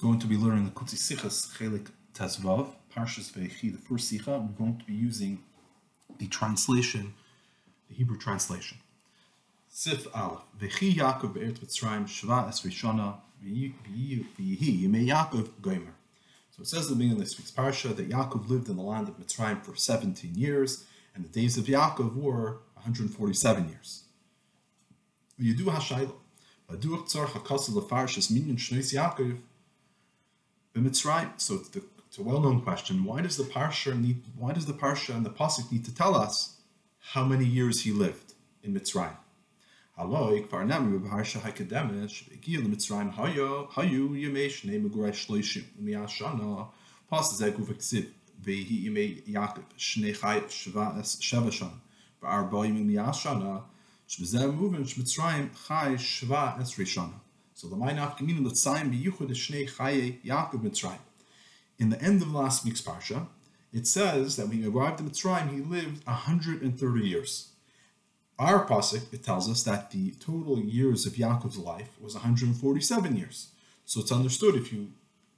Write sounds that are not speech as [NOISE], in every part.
going to be learning the Kutzi Sichas Chelek Tezvav, Parshas Vayechi, the first Sicha. We're going to be using the translation, the Hebrew translation. Sif Aleph, Ve'chi Yaakov Be'ert Mitzrayim Shva Es Rishona V'yihi Yimei Yaakov Gomer. So it says at the beginning of this week's Parsha that Yaakov lived in the land of Mitzrayim for 17 years, and the days of Yaakov were 147 years. Yidu HaShayla, Baduach Tzar HaKasel Lefarshas Minyan Shneis Yaakov B'Mitzrayim. So it's, the, it's a well-known question. Why does the parsha need? Why does the parsha and the pasuk need to tell us how many years he lived in Mitzrayim? Haloi kvar nami b'parsha hakademesh egiel Mitzrayim hayo hayu yemei shnei megurai shloishim miyashana pasuk zegu v'ksiv vehi yemei Yaakov shnei chayav sheva shana ba'arboim miyashana shbezeh moving shmitzrayim chay shva es rishana. So the Mainaf Geminin L'tzayim B'Yichud Shnei Chaye Yaakov Mitzrayim. In the end of last week's parsha, it says that when he arrived in the Mitzrayim, he lived 130 years. Our pasuk it tells us that the total years of Yaakov's life was 147 years. So it's understood if you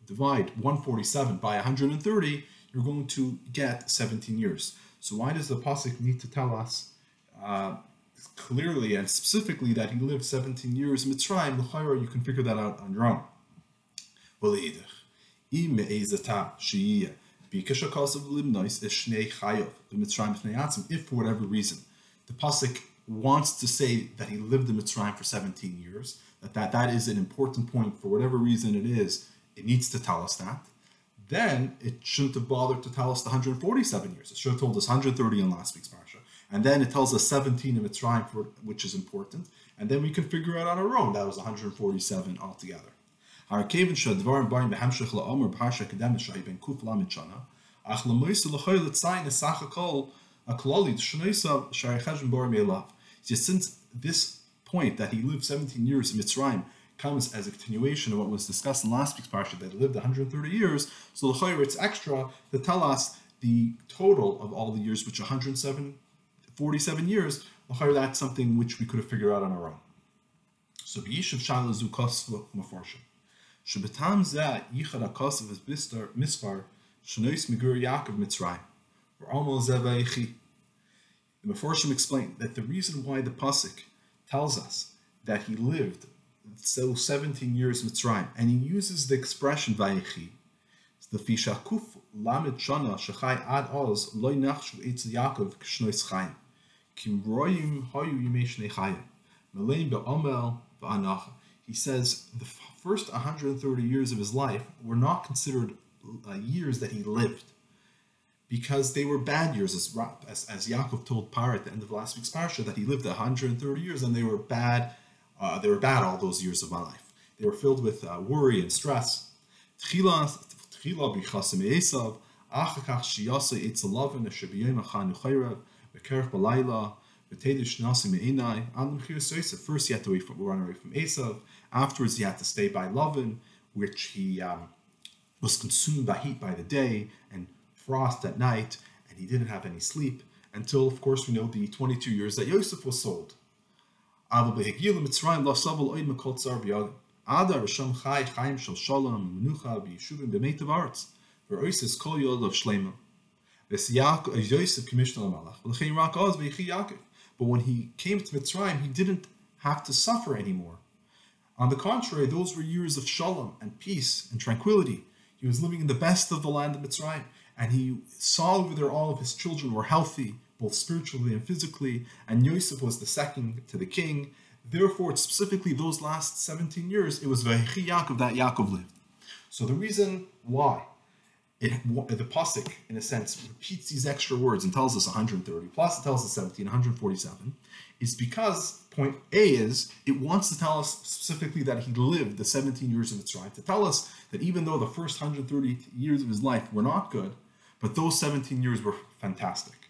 divide 147 by 130, you're going to get 17 years. So why does the pasuk need to tell us uh, clearly and specifically that he lived 17 years in Mitzrayim, l'chayra, you can figure that out on your own. If for whatever reason the pasuk wants to say that he lived in Mitzrayim for 17 years, that, that that is an important point for whatever reason it is, it needs to tell us that, then it shouldn't have bothered to tell us the 147 years. It should have told us 130 in last week's parsha. And then it tells us 17 in Mitzrayim, for, which is important. And then we can figure out on our own. That was 147 altogether. Since this point that he lived 17 years in Mitzrayim comes as a continuation of what was discussed in last week's parsha that he lived 130 years, so the it's extra to tell us the total of all the years, which 107 47 years, that's something which we could have figured out on our own. So b'yishav shala zu kosva maforsha. Shebetam zeh yichad akosv is bistar misfar shenois migur Yaakov Mitzrayim. Almost zeh The Meforshim explained that the reason why the pasuk tells us that he lived so 17 years in Mitzrayim, and he uses the expression vayechi, the fishakuf lamed shana shechai ad oz loy nachshu etz Yaakov k'shnois chayim. He says the first 130 years of his life were not considered uh, years that he lived because they were bad years, as, as, as Yaakov told Par at the end of last week's parsha, that he lived 130 years and they were bad. Uh, they were bad all those years of my life. They were filled with uh, worry and stress. Bekerch Balayla, Betedish Nasi Me'inai, Adam Chir First, he had to run away from Esav. Afterwards, he had to stay by Lavan, which he um, was consumed by heat by the day and frost at night, and he didn't have any sleep until, of course, we know the 22 years that Yosef was sold. Adar Risham Chai Chaim Shal Shalom Menucha B'Yishuvim B'Meitav Arts V'Oises Kol Yod of Shleimah but when he came to Mitzrayim, he didn't have to suffer anymore. On the contrary, those were years of shalom and peace and tranquility. He was living in the best of the land of Mitzrayim, and he saw over there all of his children were healthy, both spiritually and physically, and Yosef was the second to the king. Therefore, specifically those last 17 years, it was Vayechi Yaakov that Yaakov lived. So the reason why it, the pasuk, in a sense, repeats these extra words and tells us 130, plus it tells us 17, 147, is because point A is it wants to tell us specifically that he lived the 17 years of Mitzrayim, to tell us that even though the first 130 years of his life were not good, but those 17 years were fantastic.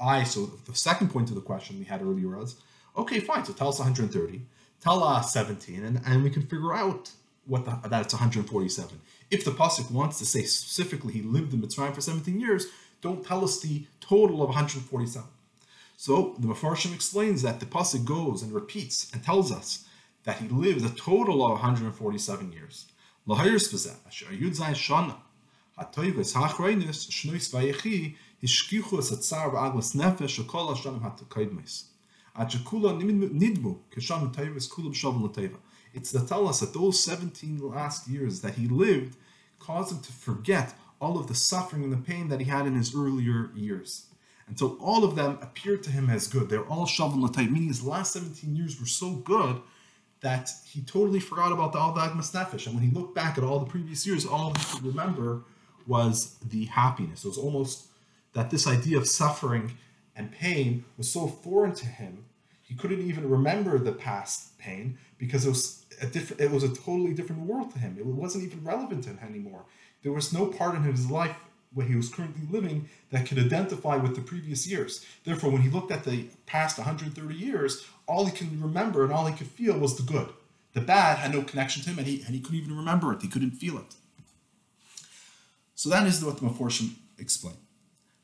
I, so the second point of the question we had earlier was, okay, fine, so tell us 130 tell us 17, and, and we can figure out what the, that it's 147. If the pasuk wants to say specifically he lived in Mitzrayim for 17 years, don't tell us the total of 147. So the Mefarshim explains that the pasuk goes and repeats and tells us that he lived a total of 147 years. It's to tell us that those 17 last years that he lived caused him to forget all of the suffering and the pain that he had in his earlier years. Until all of them appeared to him as good. They're all shavam lateva, meaning his last 17 years were so good that he totally forgot about the Al Nefesh. And when he looked back at all the previous years, all he could remember was the happiness. It was almost that this idea of suffering and pain was so foreign to him, he couldn't even remember the past pain because it was a different it was a totally different world to him. It wasn't even relevant to him anymore. There was no part in his life where he was currently living that could identify with the previous years. Therefore, when he looked at the past 130 years, all he could remember and all he could feel was the good. The bad had no connection to him, and he, and he couldn't even remember it. He couldn't feel it. So that is what the Meforshim explain.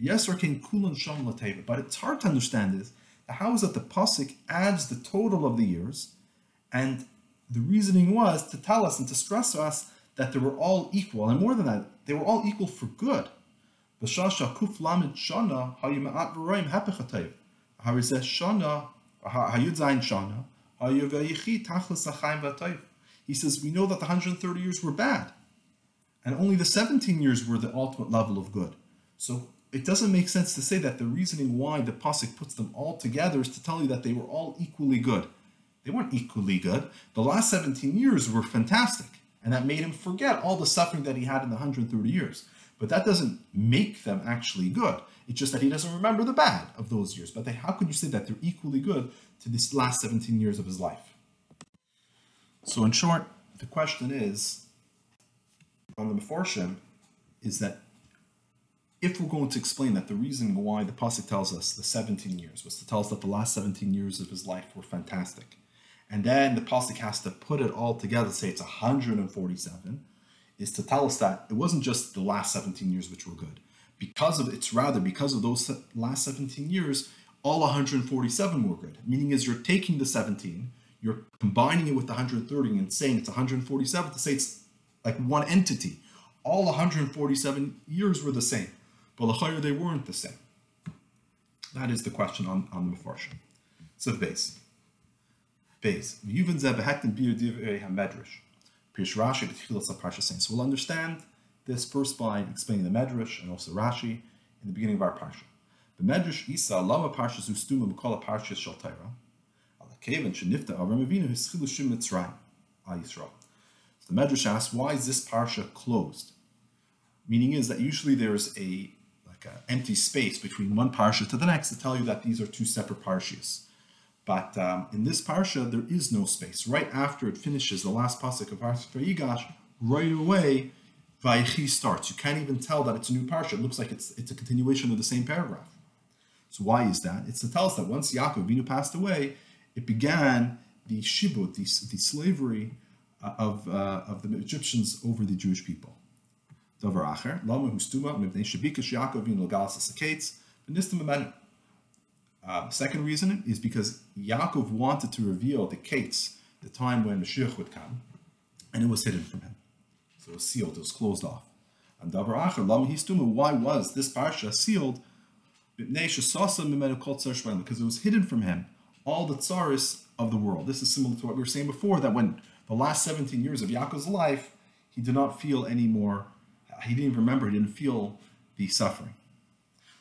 But it's hard to understand this. how is that the pasuk adds the total of the years, and the reasoning was to tell us and to stress to us that they were all equal, and more than that, they were all equal for good. B'shasha kuf shana v'roim shana shana tachlis. He says we know that the 130 years were bad, and only the 17 years were the ultimate level of good. So it doesn't make sense to say that the reasoning why the pasuk puts them all together is to tell you that they were all equally good. They weren't equally good. The last 17 years were fantastic, and that made him forget all the suffering that he had in the 130 years. But that doesn't make them actually good. It's just that he doesn't remember the bad of those years. But they, how could you say that they're equally good to this last 17 years of his life? So, in short, the question is on the Meforshim is that if we're going to explain that the reason why the Pasuk tells us the 17 years was to tell us that the last 17 years of his life were fantastic, and then the Pasuk has to put it all together, say it's 147, is to tell us that it wasn't just the last 17 years which were good. Because of it's rather because of those last 17 years, all 147 were good. Meaning is you're taking the 17, you're combining it with the 130 and saying it's 147 to say it's like one entity. All 147 years were the same, but the they weren't the same. That is the question on, on the Mefarshim. So base. Base. Yuvan zeh behekten bir divrei ha-medrash. Pish Rashi b'tchilas Parsha Saints. So we'll understand this first by explaining the Medrash and also Rashi in the beginning of our Parsha. The Medrash Isa lama Parsha zustuma b'kol Parsha kevan shenifta Avram Avinu hischilu shim Mitzrayim. Yisrael. So the Medrash asks, why is this Parsha closed? Meaning is that usually there's a like empty space between one Parsha to the next to tell you that these are two separate Parshas. But um, in this parsha, there is no space. Right after it finishes the last pasuk of Parsha Yigash, right away, Vayechi starts. You can't even tell that it's a new parsha. It looks like it's it's a continuation of the same paragraph. So why is that? It's to tell us that once Yaakov Avinu passed away, it began the shibut, the, the slavery uh, of uh, of the Egyptians over the Jewish people. Uh, second reason is because Yaakov wanted to reveal the Kates, the time when Mashiach would come, and it was hidden from him. So it was sealed, it was closed off. And Dabar Acher, why was this parsha sealed? Because it was hidden from him all the tsaris of the world. This is similar to what we were saying before, that when the last 17 years of Yaakov's life, he did not feel any more, he didn't even remember, he didn't feel the suffering.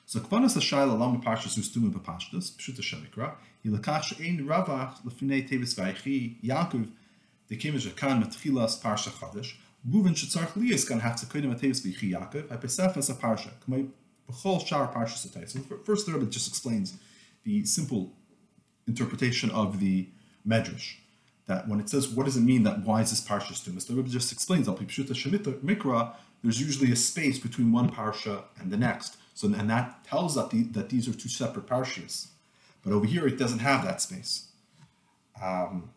So kvanas hashayla lam parshas ustumu b'pashtas pshuta shemikra yilakach she'ein ravach lefinei tevis vaychi Yaakov the kimish akan matchilas parsha chadash Reuven shetzarch liyas kan have to kodim tevis vaychi Yaakov as a parsha k'may b'chol shar parshas atay. So first the Rebbe just explains the simple interpretation of the Medrash. That when it says, what does it mean that why is this parsha stumas? The Rebbe just explains, Al Pipshuta Shemitah Mikra, there's usually a space between one parsha and the next. So and that tells that the, that these are two separate parshas. But over here it doesn't have that space. Um,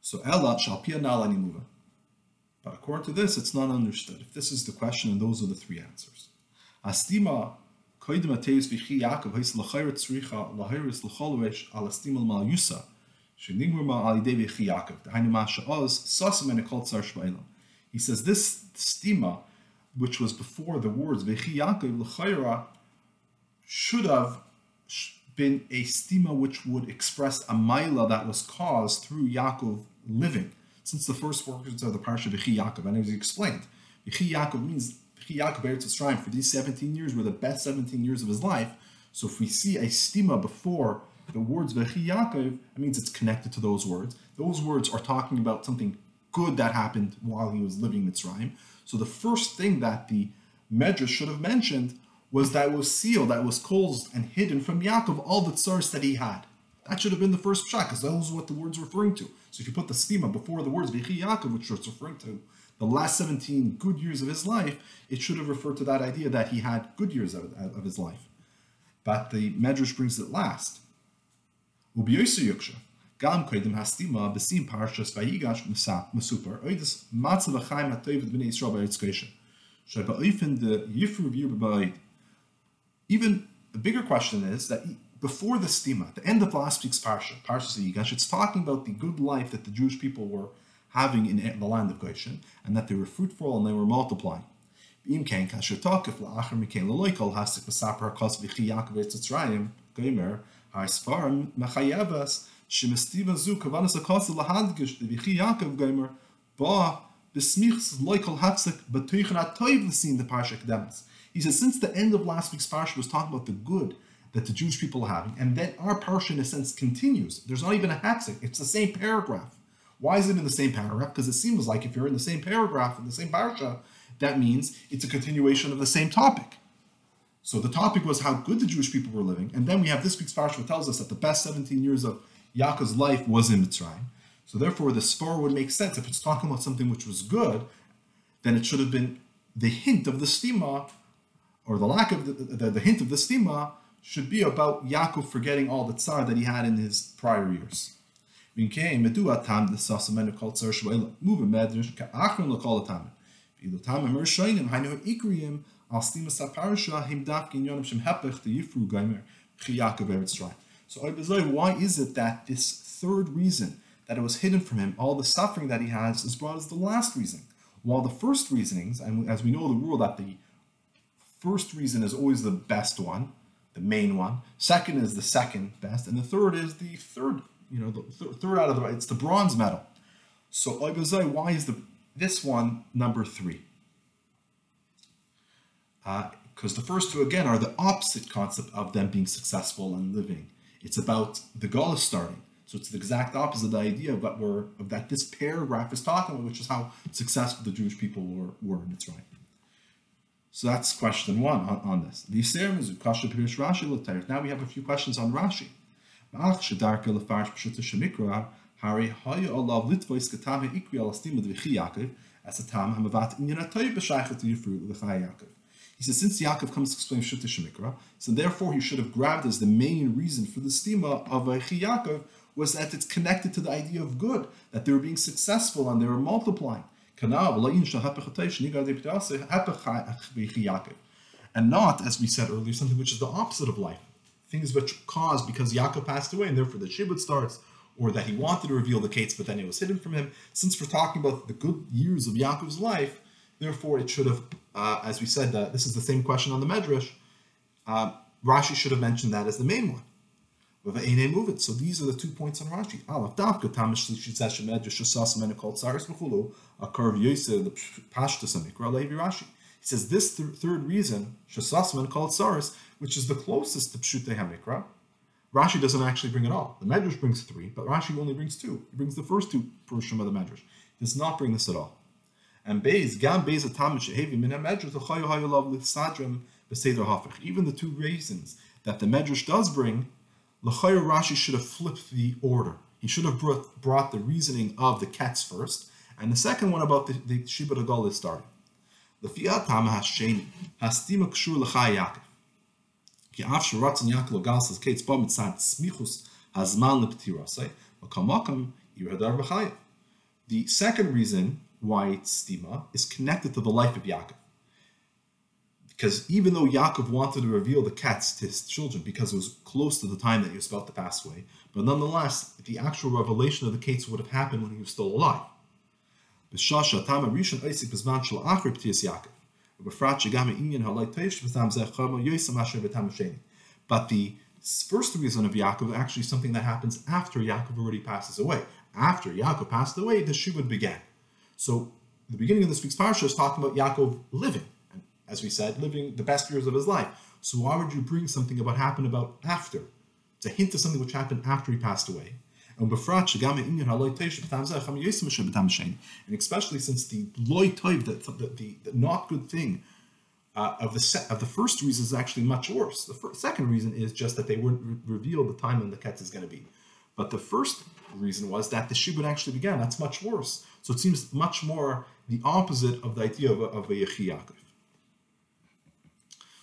so Ella Shalpia Nala Nimuva. But according to this, it's not understood. If this is the question, and those are the three answers. Astima koidim ateus v'chi Yaakov hais l'chayr tzricha l'hayris l'cholovesh al astima l'mal yusa shenigmur ma al yidei v'chi Yaakov d'hainu ma sha'oz sasam and ekol tzar shvailam. He says this stima, which was before the words v'chi Yaakov l'chayra, should have been a stima which would express a maila that was caused through Yaakov living since the first words of the parsha V'chi Yaakov, and as he explained, V'chi Yaakov means V'chi Yaakov Eretz Yisrael for these 17 years were the best 17 years of his life. So if we see a stima before the words V'chi Yaakov, it means it's connected to those words. Those words are talking about something good that happened while he was living Mitzrayim. So the first thing that the Medrash should have mentioned was that was sealed, that was closed and hidden from Yaakov all the tsars that he had. That should have been the first pshat, because that was what the word's referring to. So if you put the stima before the words V'chi Yaakov, which was referring to the last 17 good years of his life, it should have referred to that idea that he had good years of, of his life. But the Medrash brings it last. yuksha. Gam koidim hastima besim parshas vayigash mesupar oidus matzav achaim hatoiv b'nei Yisrael b'eretz Goshen. Sheba oifen the yifru v'yir Even a bigger question is that before the stima, the end of last week's parsha, Parsha Yigash, it's talking about the good life that the Jewish people were having in the land of Goshen, and that they were fruitful and they were multiplying. Shemestiva zu kavanas hakos lahadgish v'chi Yaakov gomer ba b'smichs loikol hatzik b'tuichan atoiv the parsha kedemas. He says, since the end of last week's parsha was talking about the good that the Jewish people are having, and then our parsha in a sense continues. There's not even a hatzik; it's the same paragraph. Why is it in the same paragraph? Because it seems like if you're in the same paragraph in the same parsha, that means it's a continuation of the same topic. So the topic was how good the Jewish people were living, and then we have this week's parsha that tells us that the best 17 years of Yaakov's life was in Mitzrayim. So therefore, the spar would make sense if it's talking about something which was good, then it should have been the hint of the stima, or the lack of the, the, the hint of the stima should be about Yaakov forgetting all the tsar that he had in his prior years. So why is it that this third reason that it was hidden from him, all the suffering that he has, is brought as the last reason? While the first reasonings, and as we know the rule that the first reason is always the best one, the main one. Second is the second best, and the third is the third. You know, the th- third out of the it's the bronze medal. So why is the this one number three? Because uh, the first two again are the opposite concept of them being successful and living. It's about the goal is starting. So it's the exact opposite of the idea of what we're of that this paragraph is talking about, which is how successful the Jewish people were, were and it's right. So that's question one on, on this. Now we have a few questions on Rashi. He says since Yaakov comes to explain Shutta Shemikra, so therefore he should have grabbed as the main reason for the stima of Vaychi Yaakov was that it's connected to the idea of good, that they were being successful and they were multiplying. And not, as we said earlier, something which is the opposite of life. Things which caused because Yaakov passed away, and therefore the Shibud starts, or that he wanted to reveal the Kates, but then it was hidden from him. Since we're talking about the good years of Yaakov's life, therefore it should have, uh, as we said, uh, this is the same question on the Medrash, uh, Rashi should have mentioned that as the main one. So these are the two points on Rashi. Shasas the Rashi. He says this th- third reason Shasasman called Saris, which is the closest to Pshute Hamikra. Rashi doesn't actually bring it all. The Medrash brings three, but Rashi only brings two. He brings the first two portion of the Medrash. He does not bring this at all. And Beis, Gam Beis Atamid Shehevi Min HaMedrash L'chayu Hayu Lav L'Sadrim B'Seder Hafich. Even the two reasons that the Medrash does bring L'chayr Rashi should have flipped the order. He should have brought, brought the reasoning of the Ketz first, and the second one about the, the Shiba Regal is starting. לפי הטעם השני, הסתימה קשור לחי יעקב. כי אף שרצון יעקב לגל סל קץ בו מצד סמיכוס הזמן לפטירוסי, וכמוקם ירהדר בחייו. The second reason why stima is connected to the life of Yaakov. Because even though Yaakov wanted to reveal the cats to his children because it was close to the time that he was about to pass away, but nonetheless, the actual revelation of the cats would have happened when he was still alive. But the first reason of Yaakov actually something that happens after Yaakov already passes away. After Yaakov passed away, the Shuvah began. So the beginning of this week's parsha is talking about Yaakov living, and as we said, living the best years of his life. So why would you bring something about happened about after? It's a hint of something which happened after he passed away. And especially since the loy toiv, the, the, the, not good thing uh, of the se- of the first reason is actually much worse. The second reason is just that they wouldn't re- reveal the time when the ketz is going to be. But the first reason was that the shibud actually began. That's much worse. So it seems much more the opposite of the idea of a, of a Yechi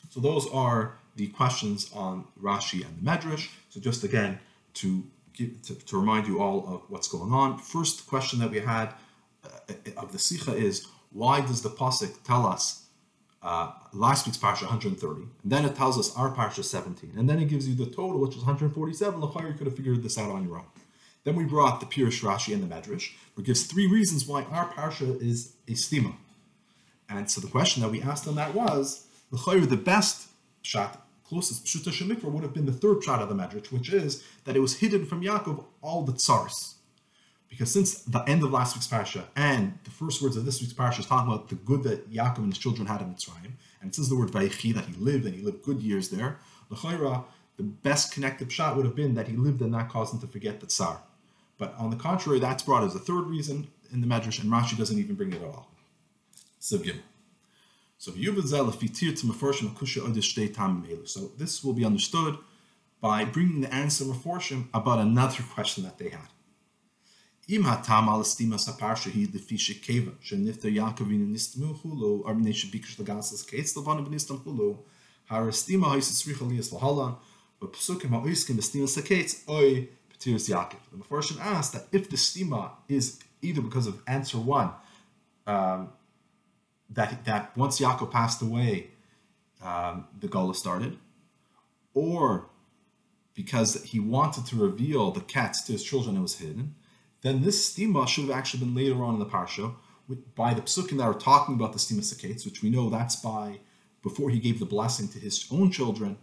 So those are the questions on Rashi and the Medrash. So just again to give, to, to remind you all of what's going on. First question that we had uh, of the Sikha is why does the pasuk tell us uh, last week's parsha 130, and then it tells us our parsha 17, and then it gives you the total, which is 147. Look, you could have figured this out on your own. Then we brought the Pirush Rashi and the Medrash, which gives three reasons why our parsha is a stima. And so the question that we asked on that was, the the best shot, closest Pshuta Shemikra would have been the third shot of the Medrash, which is that it was hidden from Yaakov all the tsars. Because since the end of last week's parsha and the first words of this week's parsha is talking about the good that Yaakov and his children had in Mitzrayim, and it says the word Vayechi, that he lived and he lived good years there, the the best connected shot would have been that he lived and that caused him to forget the tsar. But on the contrary, that's brought as a third reason in the Medrash, and Rashi doesn't even bring it at all. So this will be understood by bringing the answer of Meforshim about another question that they had. אם Patiris Yaakov. The Mepharshim asks that if the stima is either because of answer one, um, that that once Yaakov passed away, um, the gala started, or because he wanted to reveal the cats to his children, it was hidden. Then this stima should have actually been later on in the parsha by the psukim that are talking about the stima sakets, which we know that's by before he gave the blessing to his own children.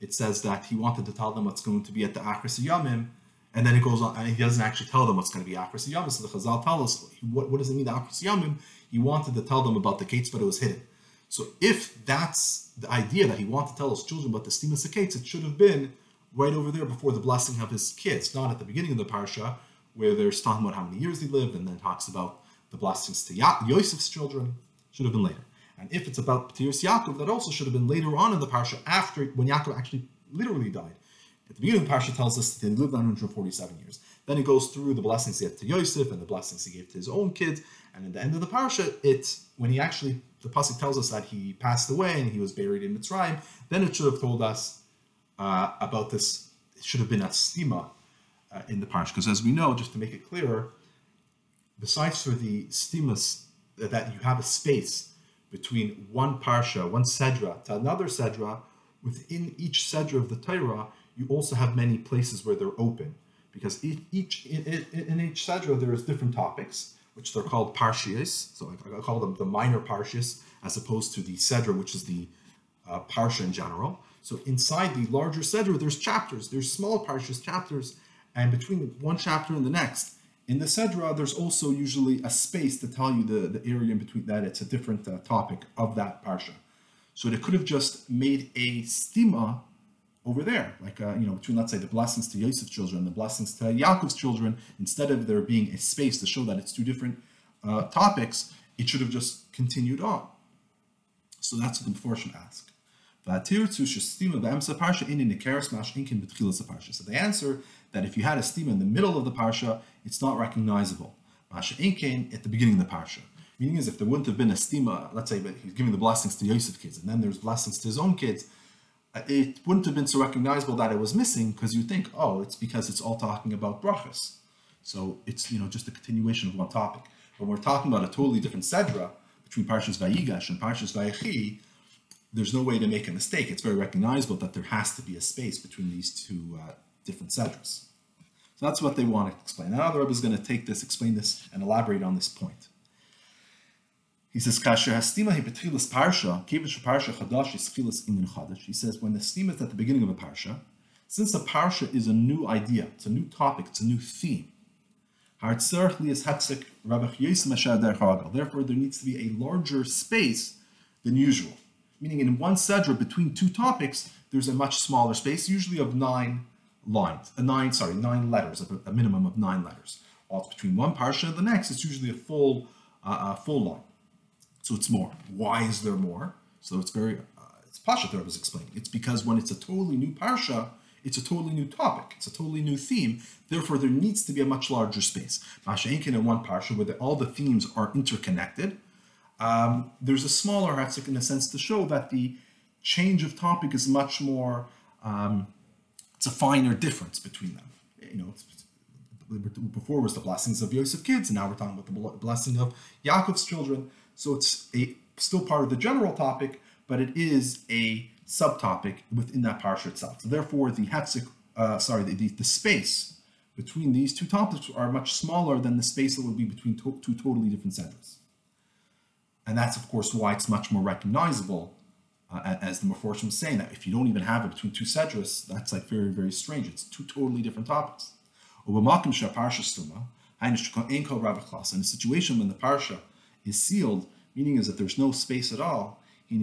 It says that he wanted to tell them what's going to be at the Achris Yamim, and then it goes on, and he doesn't actually tell them what's going to be Akras Yamim. So the Chazal tell us what, what does it mean, the Akras Yamim? He wanted to tell them about the Kates, but it was hidden. So if that's the idea that he wanted to tell his children about the Stimas Kates, it should have been right over there before the blessing of his kids, not at the beginning of the parsha, where there's talking about how many years he lived, and then talks about the blessings to ya- Yosef's children. Should have been later. And if it's about Patiris Yaakov, that also should have been later on in the parsha, after when Yaakov actually literally died. At the beginning of the parsha tells us that he lived 147 years. Then it goes through the blessings he gave to Yosef and the blessings he gave to his own kids. And at the end of the parsha, it when he actually the pasuk tells us that he passed away and he was buried in Mitzrayim, then it should have told us uh, about this. It should have been a stima uh, in the parsha, because as we know, just to make it clearer, besides for the stimas that you have a space between one parsha, one sedra to another sedra, within each sedra of the Torah, you also have many places where they're open because each, in, each sedra there is different topics which they're called parshias. So I, call them the minor parshias as opposed to the sedra, which is the uh, parsha in general. So inside the larger sedra, there's chapters. There's small parshias, chapters, and between one chapter and the next, in the sedra, there's also usually a space to tell you the, the area in between that it's a different uh, topic of that parsha. So they could have just made a stima over there, like uh, you know, between let's say the blessings to Yosef's children, the blessings to Yaakov's children, instead of there being a space to show that it's two different uh, topics, it should have just continued on. So that's what the Meforshim ask. So they answer that if you had a stima in the middle of the parsha, it's not recognizable. At the beginning of the parsha. Meaning is if there wouldn't have been a stima, let's say, but he's giving the blessings to Yosef's kids, and then there's blessings to his own kids, uh, it wouldn't have been so recognizable that it was missing because you think, oh, it's because it's all talking about brachas. So it's you know just a continuation of one topic. But when we're talking about a totally different sedra between Parshas Vayigash and Parshas Vayechi, there's no way to make a mistake. It's very recognizable that there has to be a space between these two uh, different sedras. So that's what they want to explain. Now the Rebbe is going to take this, explain this, and elaborate on this point. He says, Kasher hastima he betchilas parsha, kevish parsha chadash is chilas chadash. He says, when the stima is at the beginning of a parsha, since a parsha is a new idea, it's a new topic, it's a new theme, therefore there needs to be a larger space than usual. Meaning in one sedra between two topics, there's a much smaller space, usually of nine lines, a uh, nine, sorry, nine letters, a, minimum of nine letters. While between one parsha and the next, it's usually a full, uh, full line. So it's more. Why is there more? So it's very, uh, it's Pasha I was explaining. It's because when it's a totally new Parsha, it's a totally new topic. It's a totally new theme. Therefore, there needs to be a much larger space. Pasha Inkin in one Parsha, where the, all the themes are interconnected, um, there's a smaller Hatzik in a sense to show that the change of topic is much more, um, it's a finer difference between them. You know, before was the blessings of Yosef kids, and now we're talking about the blessing of Yaakov's children. So it's a still part of the general topic, but it is a subtopic within that parsha itself. So therefore, the hetzik, uh, sorry, the, the, the, space between these two topics are much smaller than the space that would be between to, two totally different centers. And that's, of course, why it's much more recognizable, uh, as the Meforshim is saying, that if you don't even have it between two sedras, that's like very, very strange. It's two totally different topics. In a situation when the parsha is sealed, meaning is that there's no space at all. So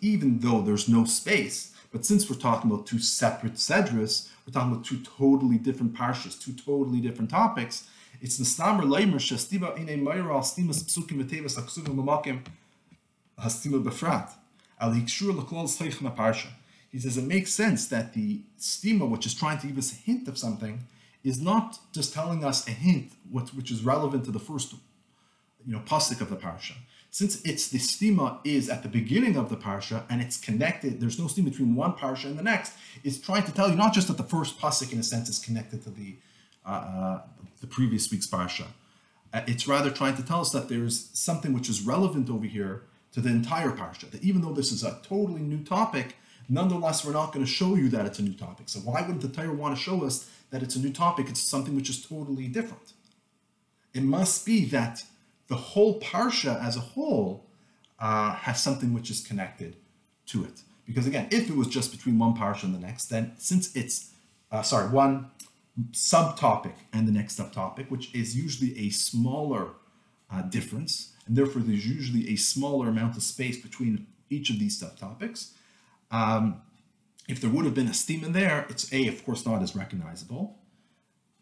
even though there's no space, but since we're talking about two separate sedras, we're talking about two totally different parshas, two totally different topics. It's nastamer leimer shastiva ine meira stimas psukim v'tevas aksuvim l'makim hastima befrat al hikshur l'klol seichna parsha. He says it makes sense that the stima, which is trying to give us a hint of something, is not just telling us a hint, which is relevant to the first, you know, pasuk of the parsha. Since it's the stima is at the beginning of the parsha and it's connected, there's no stima between one parsha and the next. It's trying to tell you not just that the first pasuk, in a sense, is connected to the uh, uh, the previous week's parsha. Uh, it's rather trying to tell us that there's something which is relevant over here to the entire parsha. That even though this is a totally new topic, nonetheless, we're not going to show you that it's a new topic. So why wouldn't the Torah want to show us that it's a new topic, it's something which is totally different. It must be that the whole parsha as a whole uh, has something which is connected to it. Because again, if it was just between one parsha and the next, then since it's, uh, sorry, one subtopic and the next subtopic, which is usually a smaller uh, difference, and therefore there's usually a smaller amount of space between each of these subtopics, um, if there would have been a stima there, it's A, of course, not as recognizable.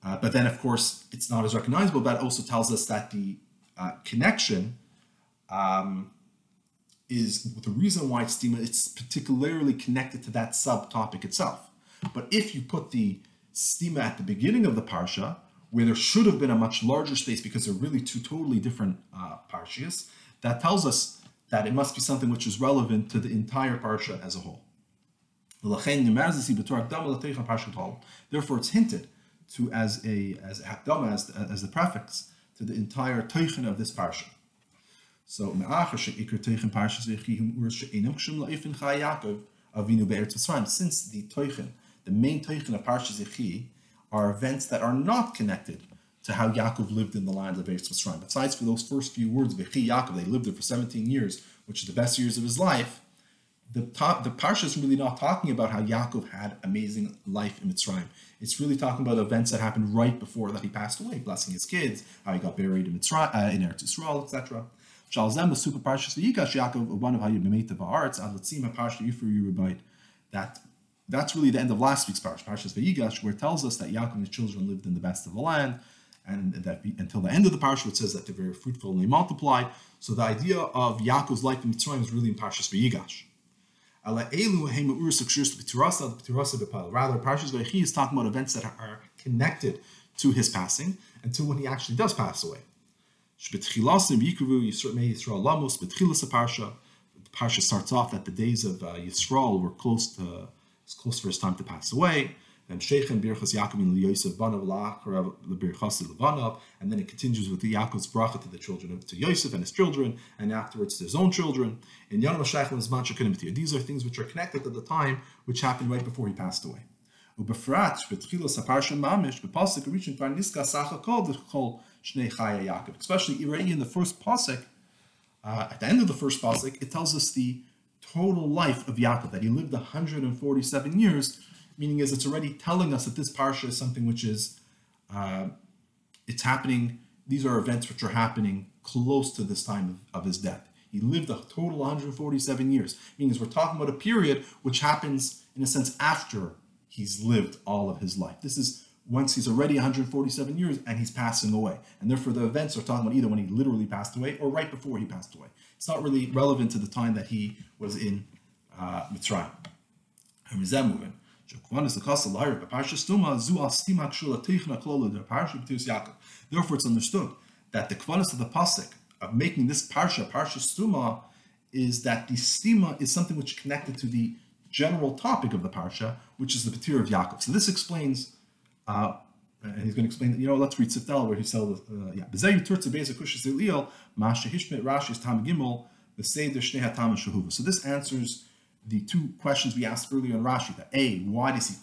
Uh, but then, of course, it's not as recognizable. but That also tells us that the uh, connection um, is the reason why it's stima, it's particularly connected to that subtopic itself. But if you put the stima at the beginning of the parsha, where there should have been a much larger space because they're really two totally different uh, parshias, that tells us that it must be something which is relevant to the entire parsha as a whole. Therefore, it's hinted to as a as a hakdama as, as the prefix to the entire teichen of this parsha. So Since the teichen, the main teichen of Parsha Zechi, are events that are not connected to how Yaakov lived in the land of Eretz Mitzrayim. Besides for those first few words, Vechi Yaakov, they lived there for 17 years, which is the best years of his life the top, the parsha is really not talking about how Yaakov had amazing life in Mitzrayim. It's really talking about events that happened right before that he passed away, blessing his kids, how he got buried in Mitzrayim, uh, in Eretz Yisrael, etc. Shalzem was super parshas v'yikash Yaakov one of how you b'meitav haaretz ad letzima parsha yifur yerubait. That that's really the end of last week's parsha, parshas v'yigash, where it tells us that Yaakov and his children lived in the best of the land, and that be, until the end of the parsha, it says that they're very fruitful and they multiplied. So the idea of Yaakov's life in Mitzrayim is really in Parshas Vayigash. Rather, Parshas Vayechi is talking about events that are connected to his passing until when he actually does pass away. The parsha starts off that the days of uh, Yisrael were close to close for his time to pass away And Shechem Birchas Yaakov Yosef Banav Lacharav Lebirchas Levanav, and then it continues with the Yaakov's bracha to the children of to Yosef and his children, and afterwards to his own children. In Yonam Shechem is These are things which are connected to the time which happened right before he passed away. ובפרט בתחילת הפרשה ממש, בפוסק הראשון כבר נזכר סך הכל לכל שני חיי יעקב. Especially already in the first pasuk, uh, at the end of the first pasuk, it tells us the total life of Yaakov, that he lived 147 years, meaning is it's already telling us that this parsha is something which is, uh, it's happening, these are events which are happening close to this time of, of his death. He lived a total 147 years, meaning we're talking about a period which happens, in a sense, after he's lived all of his life. This is once he's already 147 years and he's passing away. And therefore, the events are talking about either when he literally passed away or right before he passed away. It's not really relevant to the time that he was in uh, Mitzrayim. Therefore, it's understood that the kvanis of the pasuk of making this parsha, parsha stuma, is that the stima is something which is connected to the general topic of the parsha, which is the Patir of Yaakov. So this explains, uh, and he's going to explain, you know, let's read Siftel where he says, uh, yeah, Eliel, Masha Hishmet Rashi's Tam Gimel, Shnei. So this answers the two questions we asked earlier in Rashi, that A, why does he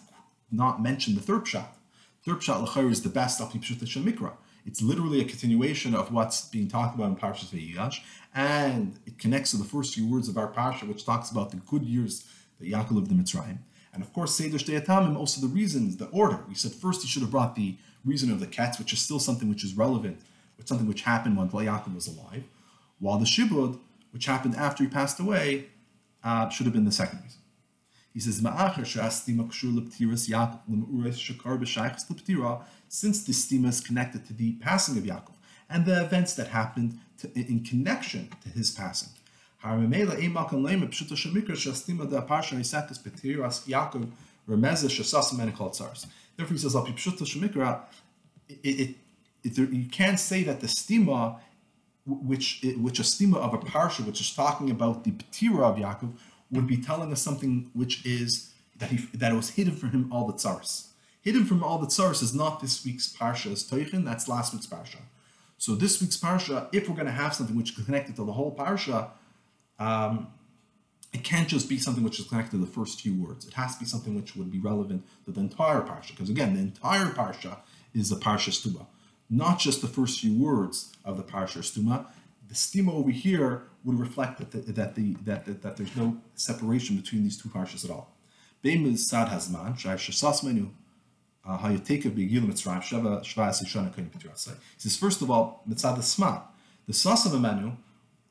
not mention the third shot? Third shot, Lachar, is the best of Pshuta Shemikra. It's literally a continuation of what's being talked about in Parshas Vayigash, and it connects to the first few words of our Parsha, which talks about the good years that Yaakov lived in Mitzrayim. And of course, Seder Shtei Atamim, also the reasons, the order. We said first he should have brought the reason of the cats, which is still something which is relevant, with something which happened when Yaakov was alive, while the Shibud, which happened after he passed away, uh, should have been the second reason. He says, since the stima is connected to the passing of Yaakov and the events that happened to, in connection to his passing. Therefore, he says, Pshuta Shemikra, it, you can't say that the stima, which which a stima of a parsha, which is talking about the Petira of Yaakov, would be telling us something which is that he that it was hidden from him all the tsaris. Hidden from all the tsaris is not this week's parsha as Teuchen, that's last week's parsha. So this week's parsha, if we're going to have something which is connected to the whole parsha, um, it can't just be something which is connected to the first few words. It has to be something which would be relevant to the entire parsha. Because again, the entire parsha is the parsha stuma, not just the first few words of the parsha stuma. The stima over here would reflect that the, that the that, that, that there's no separation between these two parshas at all. Uh. He says, first of all, mitzad the sas of Emmanuel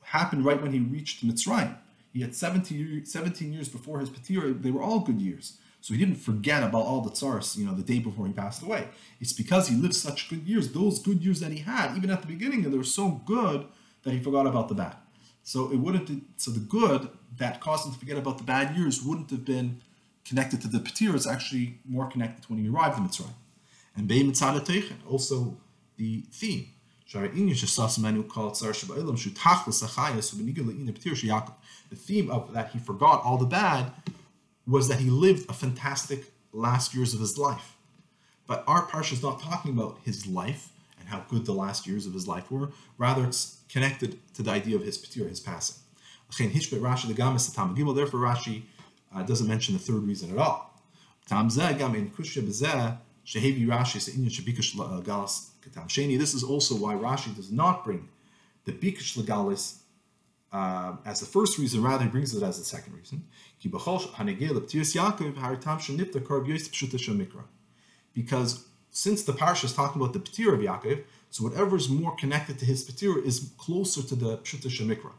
happened right when he reached Mitzrayim. He had 17, 17 years before his Patir, they were all good years. So he didn't forget about all the tsars, you know, the day before he passed away. It's because he lived such good years, those good years that he had, even at the beginning, they were so good that he forgot about the bad. So it wouldn't. So the good that caused him to forget about the bad years wouldn't have been connected to the Patir. It's actually more connected to when he arrived in Mitzrayim. And Bei Mitzad also the theme the theme of that he forgot all the bad was that he lived a fantastic last years of his life. But our parsha is not talking about his life and how good the last years of his life were. Rather, it's connected to the idea of his patir, his passing. Therefore, Rashi uh, doesn't mention the third reason at all. Sheni. This is also why Rashi does not bring the Bikash Legalis uh, as the first reason, rather he brings it as the second reason. Because since the parsha is talking about the Petir of Yaakov, so whatever is more connected to his Petir is closer to the Pshuta Shemikra.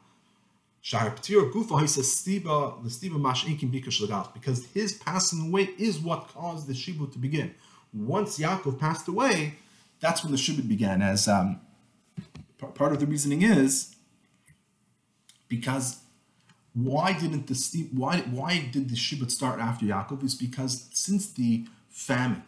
The because his passing away is what caused the Shibu to begin once Yaakov passed away, that's when the shibud began. As um, part of the reasoning is because why didn't the why why did the shibud start after Yaakov? Is because since the famine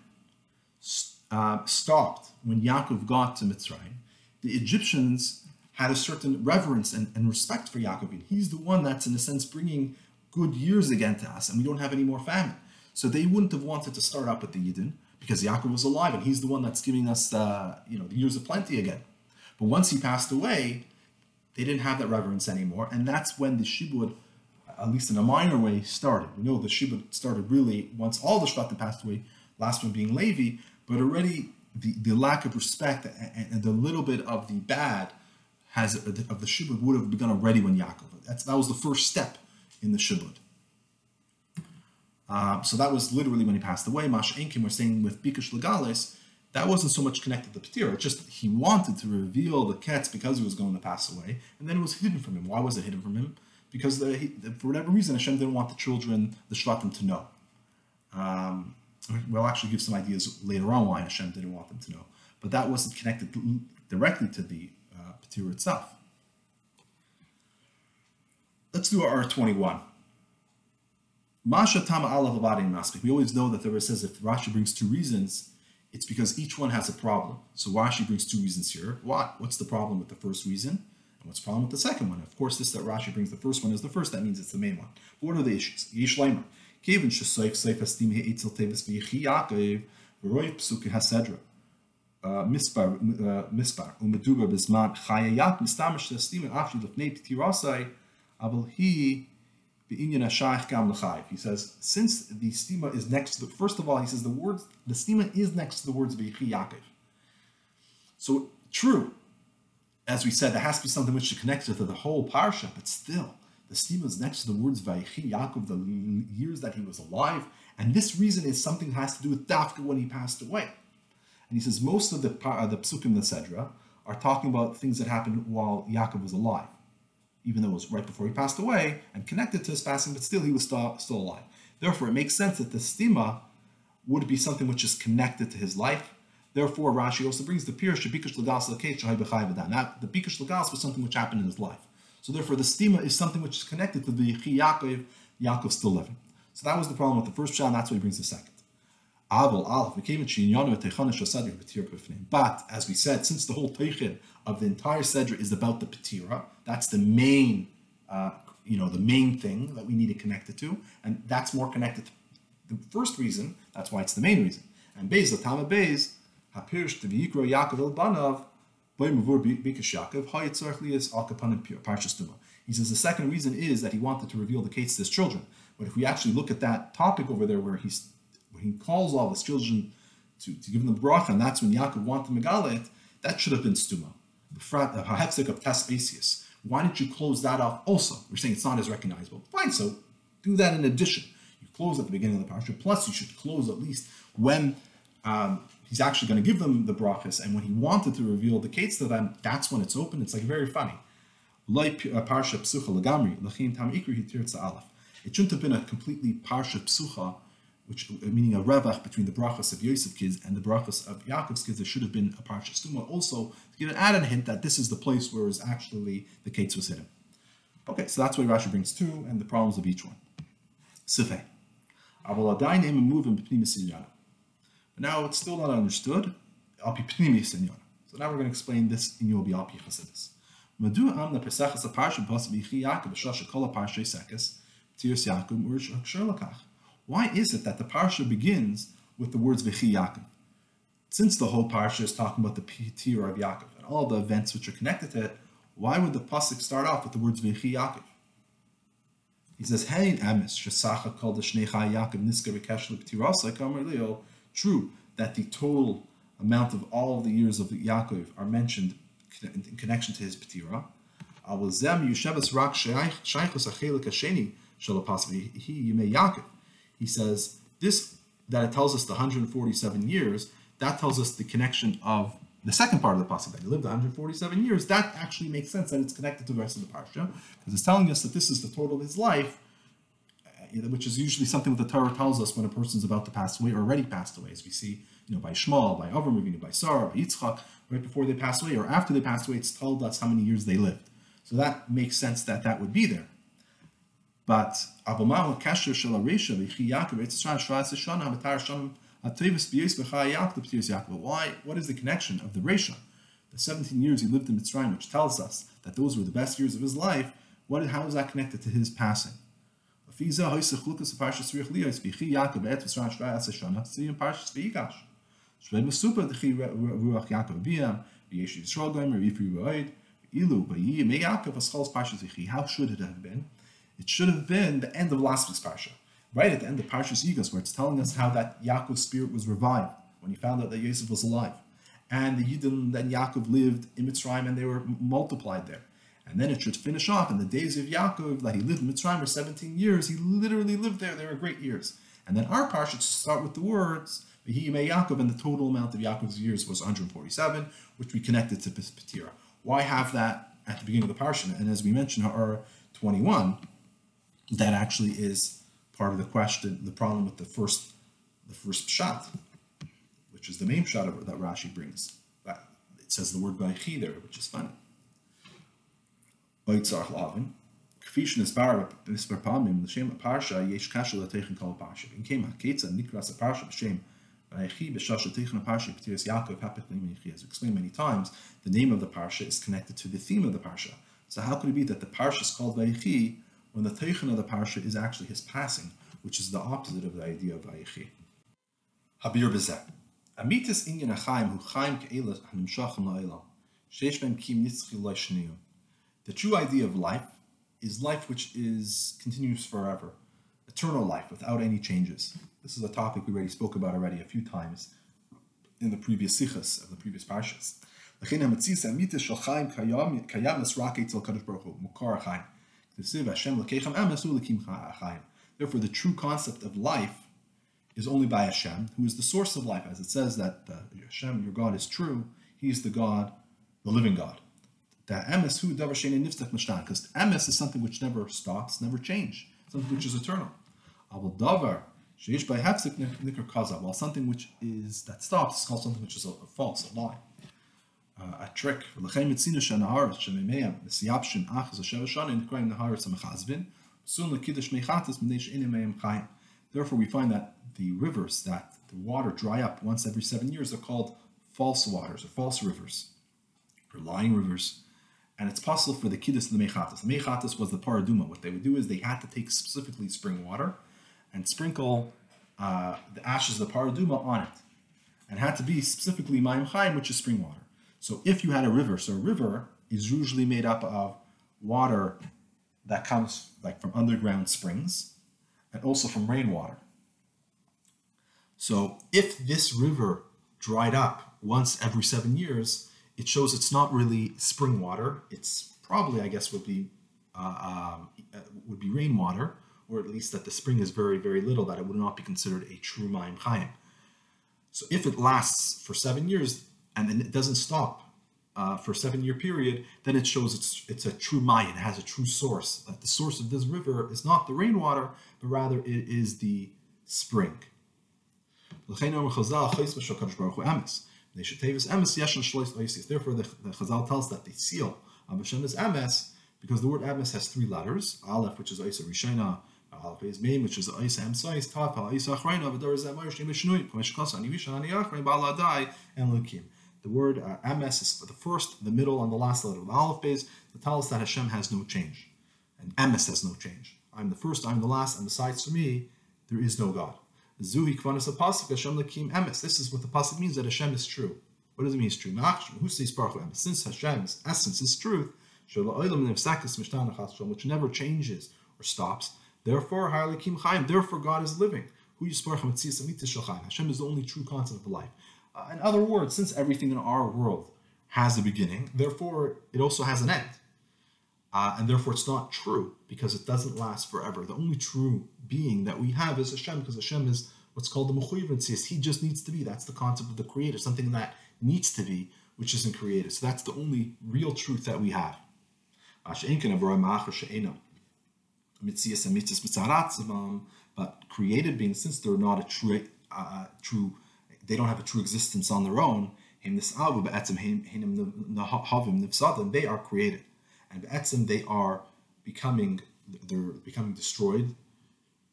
uh, stopped when Yaakov got to Mitzrayim, the Egyptians had a certain reverence and, and respect for Yaakov. He's the one that's in a sense bringing good years again to us, and we don't have any more famine. So they wouldn't have wanted to start up with the Yidden because Yaakov was alive and he's the one that's giving us uh, you know the years of plenty again. But once he passed away, they didn't have that reverence anymore, and that's when the Shibud, at least in a minor way, started. We know the Shibud started really once all the Shvatim passed away, last one being Levi, but already the, the lack of respect and, and the little bit of the bad has of the Shibud would have begun already when Yaakov. That's, that was the first step in the Shibud. Uh, so that was literally when he passed away. Mash Enkim, we're saying with Bikush Legales, that wasn't so much connected to Petira. It's just he wanted to reveal the Ketz because he was going to pass away, and then it was hidden from him. Why was it hidden from him? Because the, he, for whatever reason, Hashem didn't want the children, the Shvatim, to know. Um, we'll actually give some ideas later on why Hashem didn't want them to know. But that wasn't connected directly to the uh, itself. Let's do our 21. Masha Tama Allah Maspik. We always know that the verse says if Rashi brings two reasons, it's because each one has a problem. So Rashi brings two reasons here. What? What's the problem with the first reason? And what's the problem with the second one? Of course, this that Rashi brings the first one is the first. That means it's the main one. But what are the issues? Kevin Shasoif Seif Estim He'etzel Tevis V'Yechi Yaakov V'Roy Psuke HaSedra. Mispar uh, Mispar uh, Umeduba Bisman Chayayat Mistamish Estim Lefnei he says, since the stima is next to the, first of all, he says the words, the stima is next to the words V'yichi Yaakov. So true, as we said, there has to be something which connects connected to the whole parsha, but still, the stima is next to the words V'yichi Yaakov, the years that he was alive, and this reason is something that has to do with Dafka when he passed away. And he says most of the, uh, the psukim, the Sedra, are talking about things that happened while Yaakov was alive even though it was right before he passed away and connected to his passing, but still he was still, still alive. Therefore, it makes sense that the stima would be something which is connected to his life. Therefore, Rashi also brings the Pirush Bikush Lagas That the Bikush Lagas was something which happened in his life. So therefore, the stima is something which is connected to the Yaakov, Yaakov still living. So that was the problem with the first shah, and that's why he brings the second. But as we said, since the whole teichin of the entire sedra is about the petira, that's the main, uh, you know, the main thing that we need to connect it to, and that's more connected to the first reason. That's why it's the main reason. And Beis, the Tama Beis, Hapirsh to V'yikro Yaakov el Banav. He says the second reason is that he wanted to reveal the Ketz to his children. But if we actually look at that topic over there where he's when he calls all his children to, to give them the bracha, and that's when Yaakov wanted Megalit, that should have been stuma. The hafzik of Taspasius. Why didn't you close that off also? We're saying it's not as recognizable. Fine, so do that in addition. You close at the beginning of the parsha, plus you should close at least when um, he's actually going to give them the brachas, and when he wanted to reveal the kates to them, that's when it's open. It's like very funny. Uh. It shouldn't have been a completely parsha psucha which uh, meaning a revach between the brachas of Yosef kids and the brachas of Yaakov's kids, there should have been a parsha stuma. Also, to give an added hint that this is the place where is actually the kates was hidden. Okay, so that's why Rashi brings two and the problems of each one. Sifei. But now it's still not understood. So now we're going to explain this in Yobi Alpi Chasidis. Madu am na pesachas a parsha bichi Yaakov shasha kol a parsha sekes tirs Yaakov ur shur why is it that the parsha begins with the words V'chi Yaakov? Since the whole parsha is talking about the Petir of Yaakov and all the events which are connected to it, why would the pasuk start off with the words V'chi Yaakov? He says, Hey, emes shesacha kol d'shnecha Yaakov niska leo. True that the total amount of all the years of Yaakov are mentioned in connection to his shalapasvi he yimei Yaakov he says this that it tells us the 147 years, that tells us the connection of the second part of the pasuk that he lived 147 years. That actually makes sense that it's connected to the rest of the parsha because it's telling us that this is the total of his life, uh, which is usually something that the Torah tells us when a person is about to pass away or already passed away, as we see you know, by Shmuel, by Avram Avinu, by Sarah, by Yitzchak, right before they passed away, or after they passed away, it's told us how many years they lived. So that makes sense that that would be there. But Abumahu Kasher Shel Aresha V'chi Yaakov Eitz Yisrael Shvayis Shana Habatar Shanam Atrevis B'Yis B'Chai Yaakov B'Tiris Yaakov. Why? What is the connection of the Resha? The 17 years he lived in Mitzrayim, which tells us that those were the best years of his life. What? How is that connected to his passing? See in Parshas V'Yigash. Shved Mesupa D'Chi Ruach Yaakov B'Yam V'Yesh Yisrael Gomer V'Yifri V'Oid Ilu V'Yi Me Yaakov Aschal's Parshas V'Chi. How should it have been? It should have been the end of last week's parsha, right at the end of Parshas Yigas, where it's telling us how that Yaakov's spirit was revived when he found out that Yosef was alive, and the Yidden then Yaakov lived in Mitzrayim and they were multiplied there. And then it should finish off in the days of Yaakov that he lived in Mitzrayim for 17 years. He literally lived there. They were great years. And then our parsha should start with the words V'hiyimei Yaakov, and the total amount of Yaakov's years was 147, which we connected to Petira. Why have that at the beginning of the parsha? And as we mentioned, our 21 that actually is part of the question, the problem with the first, the first shot, which is the main shot of, that Rashi brings. That it says the word Vaychi there, which is funny. Vaytzach Lavin. כפי שנסבר במספר פעמים לשם הפרשה, יש קשר לתכן כל הפרשה. אם כן, הכיצד נקרא הפרשה בשם ויחי בשעה שתכן הפרשה פטירס יעקב הפך לימי As explained many times, the name of the parsha is connected to the theme of the parsha. So how could it be that the parsha is called Vayichi when the teichin of the Parsha is actually his passing, which is the opposite of the idea of Vayechi. Habir Bezeh. Amitis inyan achaim hu chaim ke'elas hanimshachim la'elam. Sheish ben kim nitzchi lo'shniyum. The true idea of life is life which is continuous forever, eternal life without any changes. This is a topic we already spoke about already a few times in the previous sichas of the previous parshas. L'chein hamitzis amitis shal chaim kayam esrake tzil kadosh baruch hu, mukar achaim. Therefore, the true concept of life is only by Hashem, who is the source of life. As it says that uh, Hashem, your God, is true, He is the God, the living God. Because emes is something which never stops, never change, something which is eternal. While something which is that stops is called something which is a, a false, a lie a trick. Therefore, we find that the rivers that the water dry up once every seven years are called false waters or false rivers, or lying rivers. And it's possible for the kiddush of the mechatas. The was the paraduma. What they would do is they had to take specifically spring water and sprinkle uh, the ashes of the paraduma on it. And it had to be specifically mayim chaim, which is spring water. So if you had a river, so a river is usually made up of water that comes like from underground springs and also from rainwater. So if this river dried up once every seven years, it shows it's not really spring water. It's probably, I guess, would be uh, um, would be rainwater, or at least that the spring is very, very little, that it would not be considered a true mayim chayim. So if it lasts for seven years, and then it doesn't stop uh, for a seven-year period, then it shows it's it's a true mayan, it has a true source. That the source of this river is not the rainwater, but rather it is the spring. Therefore, the, the Chazal tells that the seal of Hashem is emes because the word emes has three letters: aleph, which is Isa Rishona, aleph is main, which is Isa Emsais, Taf, Isa Achrayna, V'dar is Emosh, Yemeshnui, Komesh Kasa, Ani Rishon, Ani Achrayna, Ba'aladai, and Lukim. The word uh, MS is for the first, the middle, and the last letter of the Aleph base that tells us that Hashem has no change. And MS has no change. I'm the first, I'm the last, and besides to me, there is no God. Zuhi kvanas pasuk Hashem lakim emes. This is what the pasuk means that Hashem is true. What does it mean it's true? Since Hashem's essence is truth, which never changes or stops, therefore therefore God is living. Hashem is the only true concept of life. Uh, in other words, since everything in our world has a beginning, therefore it also has an end. Uh, and therefore it's not true because it doesn't last forever. The only true being that we have is Hashem because Hashem is what's called the Mechuyv He just needs to be. That's the concept of the creator, something that needs to be, which isn't created. So that's the only real truth that we have. But created beings, since they're not a true, uh, true they don't have a true existence on their own. They are created, and they are becoming they're becoming destroyed.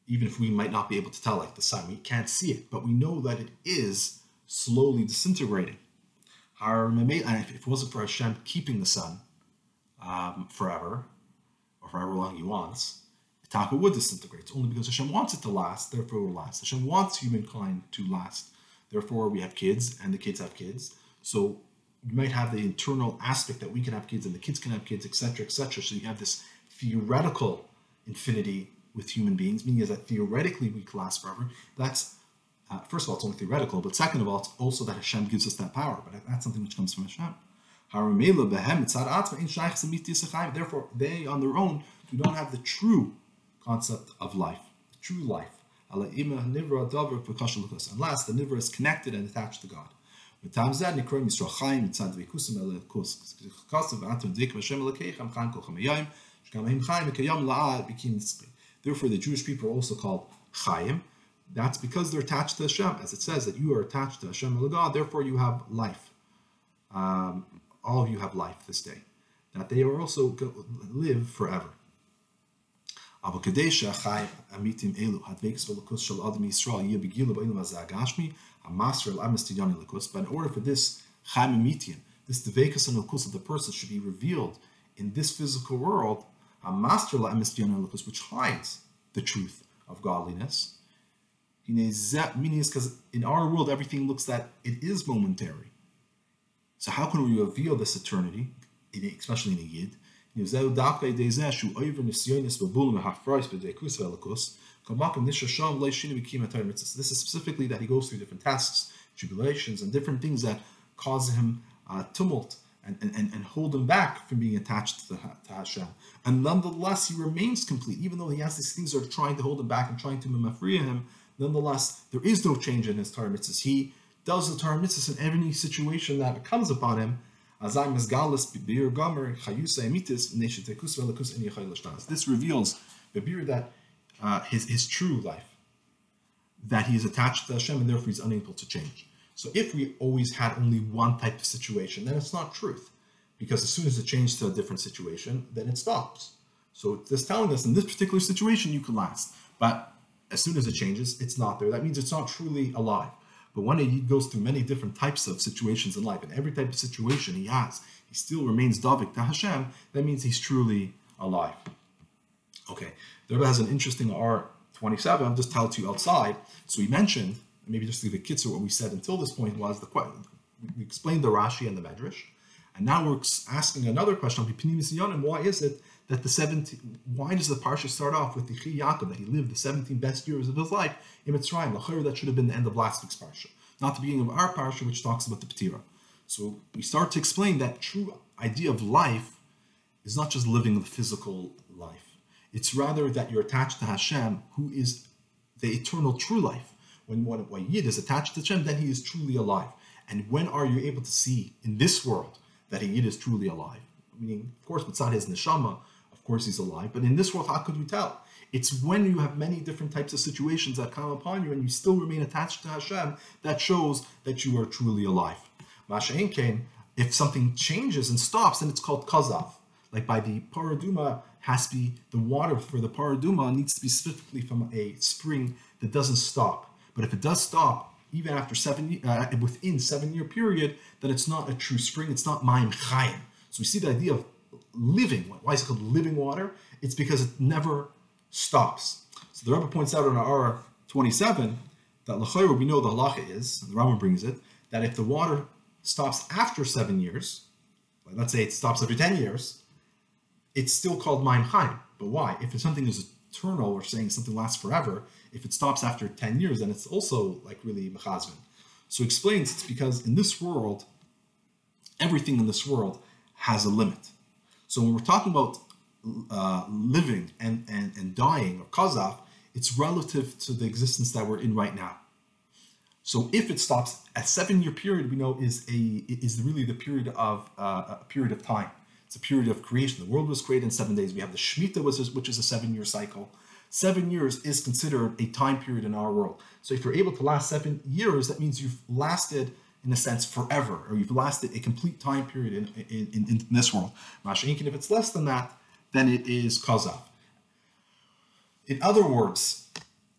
Even if we might not be able to tell, like the sun, we can't see it, but we know that it is slowly disintegrating. And if it wasn't for Hashem keeping the sun um, forever, or however long He wants, Taka would disintegrate. It's only because Hashem wants it to last, therefore it will last. Hashem wants humankind to last. Therefore, we have kids, and the kids have kids. So you might have the internal aspect that we can have kids, and the kids can have kids, etc., etc. So you have this theoretical infinity with human beings, meaning is that theoretically we can last forever. That's uh, first of all, it's only theoretical, but second of all, it's also that Hashem gives us that power. But that's something which comes from Hashem. Therefore, they on their own do not have the true concept of life, true life. Unless the nivra is connected and attached to God. Therefore, the Jewish people are also called Chaim. That's because they're attached to Hashem, as it says that you are attached to Hashem God. Therefore, you have life. Um, all of you have life this day. That they are also live forever. אבל כדי שהחיים האמיתיים אלו, הדבקס בלכוס של אדם ישראל, יהיה בגילו בעולם הזה הגשמי, המאסר על אמס תדיון לכוס, but in order for this chaim amitiyim, this dvekas and lukus of the person should be revealed in this physical world, a master lukus, which hides the truth of godliness. Meaning is because in our world everything looks that it is momentary. So how can we reveal this eternity, especially in a yid? this is specifically that he goes through different tests, tribulations, and different things that cause him uh, tumult and, and, and hold him back from being attached to, to Hashem. And nonetheless, he remains complete, even though he has these things that are trying to hold him back and trying to mafriya him. Nonetheless, there is no change in his Torah. He does the Torah in every situation that comes upon him, this reveals the beer that uh, his, his true life, that he is attached to Hashem and therefore he's unable to change. So if we always had only one type of situation, then it's not truth. Because as soon as it changes to a different situation, then it stops. So it's telling us in this particular situation you can last. But as soon as it changes, it's not there. That means it's not truly alive. But when he goes through many different types of situations in life, and every type of situation he has, he still remains Davik to Hashem, that means he's truly alive. Okay, the Rebbe has an interesting R27, I'll just tell it to you outside. So he mentioned, maybe just to a kitzur, what we said until this point was the question. we explained the Rashi and the Medrash, and now we're asking another question on why is it that the 17, why does the parsha start off with the Yaakov, that he lived the 17 best years of his life in Mitzrayim? That should have been the end of last week's parsha, not the beginning of our parsha, which talks about the Ptira. So we start to explain that true idea of life is not just living the physical life. It's rather that you're attached to Hashem, who is the eternal true life. When one, when Yid is attached to Hashem, then he is truly alive. And when are you able to see in this world that a Yid is truly alive? Meaning, of course, beside his neshama, course he's alive. But in this world, how could you tell? It's when you have many different types of situations that come upon you and you still remain attached to Hashem that shows that you are truly alive. Masha'in came, if something changes and stops, then it's called kazav. Like by the paraduma has to be, the water for the paraduma needs to be specifically from a spring that doesn't stop. But if it does stop, even after seven, uh, within seven year period, then it's not a true spring. It's not ma'im chayim. So we see the idea of living. Why is it called living water? It's because it never stops. So the Rebbe points out in our 27 that l'chayr we know the halacha is, and the Rambam brings it, that if the water stops after seven years, like let's say it stops every 10 years, it's still called Maim Chaim. But why? If something is eternal or saying something lasts forever, if it stops after 10 years, then it's also like really mechazvin. So explains it's because in this world, everything in this world has a limit. So when we're talking about uh, living and, and, and dying or kazaf, it's relative to the existence that we're in right now. So if it stops, a seven-year period we know is a is really the period of uh, a period of time. It's a period of creation. The world was created in seven days. We have the Shemitah, which is, which is a seven-year cycle. seven years is considered a time period in our world. So if you're able to last seven years, that means you've lasted, in a sense, forever, or you've lasted a complete time period in, in, in, in this world. Masha'inkin, if it's less than that, then it is kazav. In other words,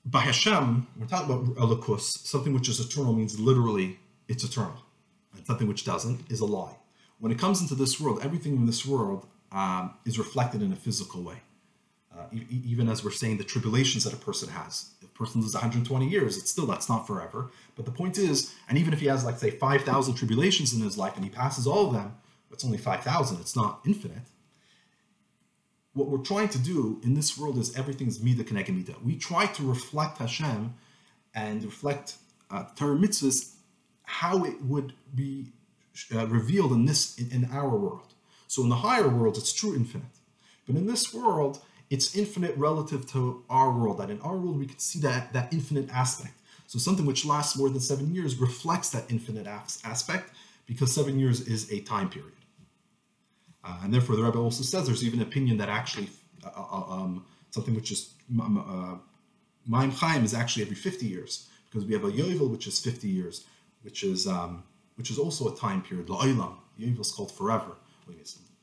by Hashem, we're talking about elikus, something which is eternal means literally it's eternal. And something which doesn't is a lie. When it comes into this world, everything in this world um, is reflected in a physical way. Uh, e- even as we're saying, the tribulations that a person has. If a person lives 120 years, it's still that's not forever. But the point is, and even if he has like say 5,000 tribulations in his life and he passes all of them, it's only 5,000. It's not infinite. What we're trying to do in this world is everything everything's mida keneged mida. We try to reflect Hashem and reflect uh, Torah mitzvahs how it would be uh, revealed in this in, in our world. So in the higher world, it's true infinite, but in this world, it's infinite relative to our world. That in our world we can see that that infinite aspect. So something which lasts more than seven years reflects that infinite aspect because seven years is a time period. Uh, and therefore, the Rebbe also says there's even an opinion that actually uh, uh, um, something which is uh, Chaim is actually every 50 years because we have a Yovel which is 50 years, which is um, which is also a time period. La'olam, Yovel is called forever.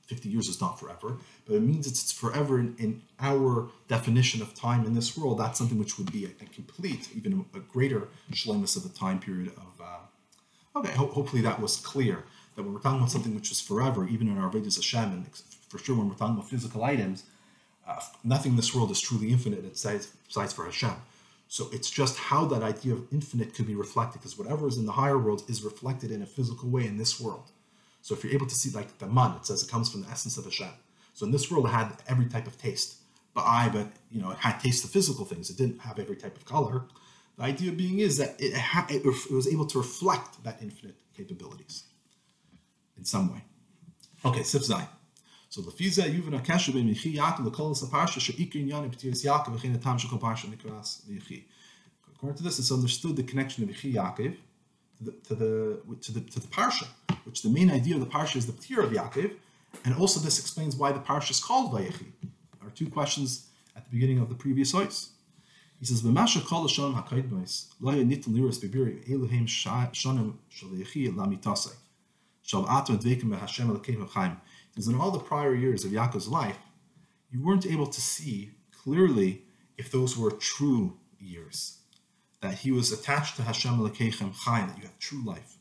50 years is not forever, but it means it's forever in, in, our definition of time in this world. That's something which would be a, a complete, even a, greater shlemus of the time period of. Uh, okay, ho- hopefully that was clear. That when we're talking about something which is forever, even in our Vedas Hashem, and for sure when we're talking about physical items, uh, nothing in this world is truly infinite besides, besides for Hashem. So it's just how that idea of infinite could be reflected, because whatever is in the higher world is reflected in a physical way in this world. So if you're able to see like the man, it says it comes from the essence of Hashem. So in this world, it had every type of taste. But I, but you know, it had taste of physical things. It didn't have every type of color. The idea being is that it, ha- it, it was able to reflect that infinite capabilities in some way. Okay, Sif Zayin. So lefiza yuvan akasha ben michi yaakov lekol saparsha sheikir inyan b'tiris Yaakov v'chein atam shekol parsha nikras michi. According to this, it's understood the connection of michi Yaakov to the to the, to the parsha, which the main idea of the parsha is the ptir of Yaakov, and also this explains why the parsha is called Vayechi. Are two questions at the beginning of the previous ois. He says, "B'masha kol hashanim hakaydmos lo nitin liros bebiri eluhem shanim shal Yechi lamitasei shal ato dvekim b'Hashem elokeim chaim." Because in all the prior years of Yaakov's life, you weren't able to see clearly if those were true years that he was attached to Hashem Elokeichem Chaim, that you have true life.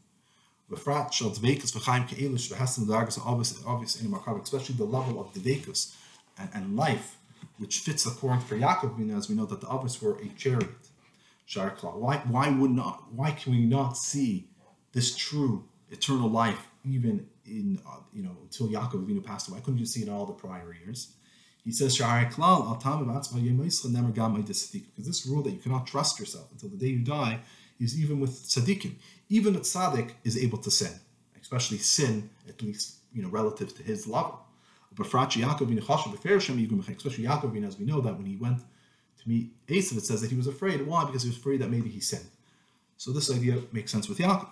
V'frat shel dveikus v'chaim ke'elish v'hasem l'dargas obvious in Markav, especially the level of dveikus and, and life, which fits according to Yaakov, as we know that the others were a chariot. Why, why would not? Why can we not see this true eternal life even in uh, you know until Yaakov Avinu passed away? Why couldn't you see it in all the prior years? He says, Because this rule that you cannot trust yourself until the day you die is even with tzaddikim. Even a tzaddik is able to sin, especially sin, at least you know, relative to his level. Especially Yaakov, as we know that when he went to meet Esav, it says that he was afraid. Why? Because he was afraid that maybe he sinned. So this idea makes sense with Yaakov.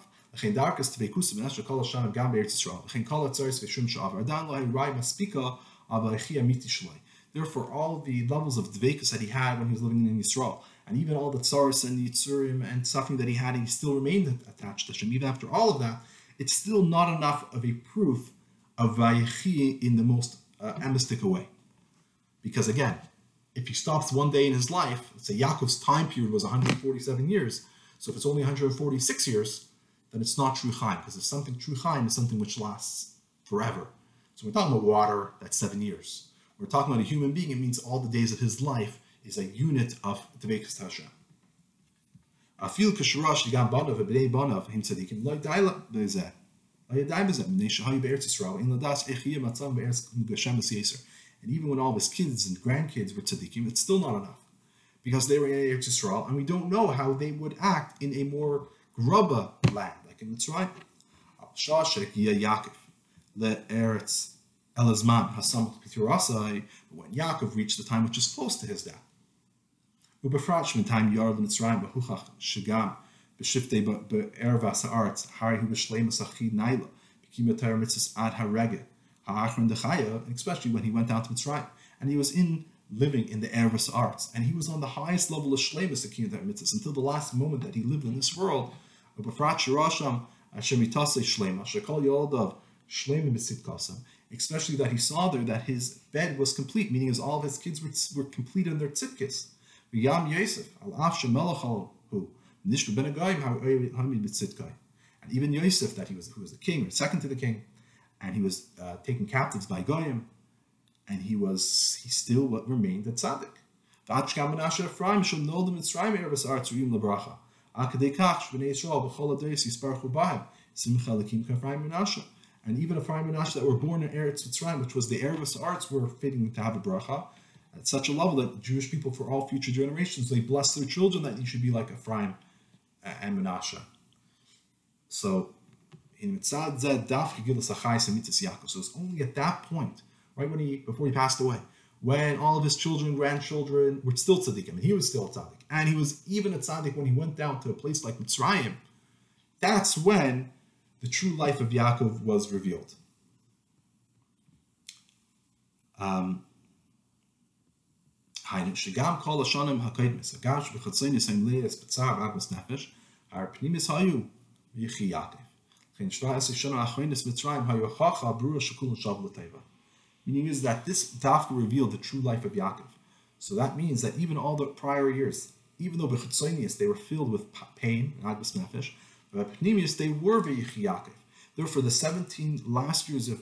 Therefore, all the levels of dvekus that he had when he was living in Yisrael, and even all the tsaris and the yitzurim and suffering that he had, he still remained attached to Hashem. Even after all of that, it's still not enough of a proof of vayechi in the most uh, amistic way. Because again, if he stops one day in his life, let's say Yaakov's time period was 147 years, so if it's only 146 years, then it's not true chaim, because if something true chaim is something which lasts forever. So we're talking about water, that's seven years we're talking about a human being, it means all the days of his life is a unit of Tevekas Hashem. Afil kasharash yigam banav v'bnei banav him tzadikim lo yadai b'zeh. B'nei. And even when all of his kids and grandkids were tzadikim, it's still not enough. Because they were in Eretz Yisrael, and we don't know how they would act in a more grubba land, like in Mitzrayim. Shashek Elazman Hasam Piturasai, when Yaakov reached the time which is close to his death. Ubefrat time Yard Mitzrayim Behuchach Shagam Beshiftei Be'ervas Haaretz Hari Hu B'Shleimus Achid Naila Bekimatar Mitzvahs Ad Harege Ha'achron Dechaya, especially when he went down to Mitzrayim. And he was in living in the er Eretz arts, and he was on the highest level of shlemus of the mitzvahs until the last moment that he lived in this world. Especially that he saw there that his bed was complete, meaning as all of his kids were, were complete in their tzidkis. Yam Yosef, and even Yosef, that he was who was the king or second to the king, and he was uh, taken captives by Goyim, and he was he still what remained a tzaddik. And even Ephraim and Menashe that were born in Eretz Mitzrayim, which was the Eretz arts, were fitting to have a bracha at such a level that Jewish people, for all future generations, they bless their children that you should be like Ephraim and Menashe. So in Mitzad Zed Daf Yaakov. So it's only at that point, right when he before he passed away, when all of his children, grandchildren were still tzaddik. I mean, he was still a tzaddik, and he was even a tzaddik when he went down to a place like Mitzrayim. That's when the true life of Yaakov was revealed. Meaning is that this dafka revealed the true life of Yaakov. So that means that even all the prior years, even though they were filled with pain, Agus Nefesh, they were Yaakov. Therefore, the 17 last years of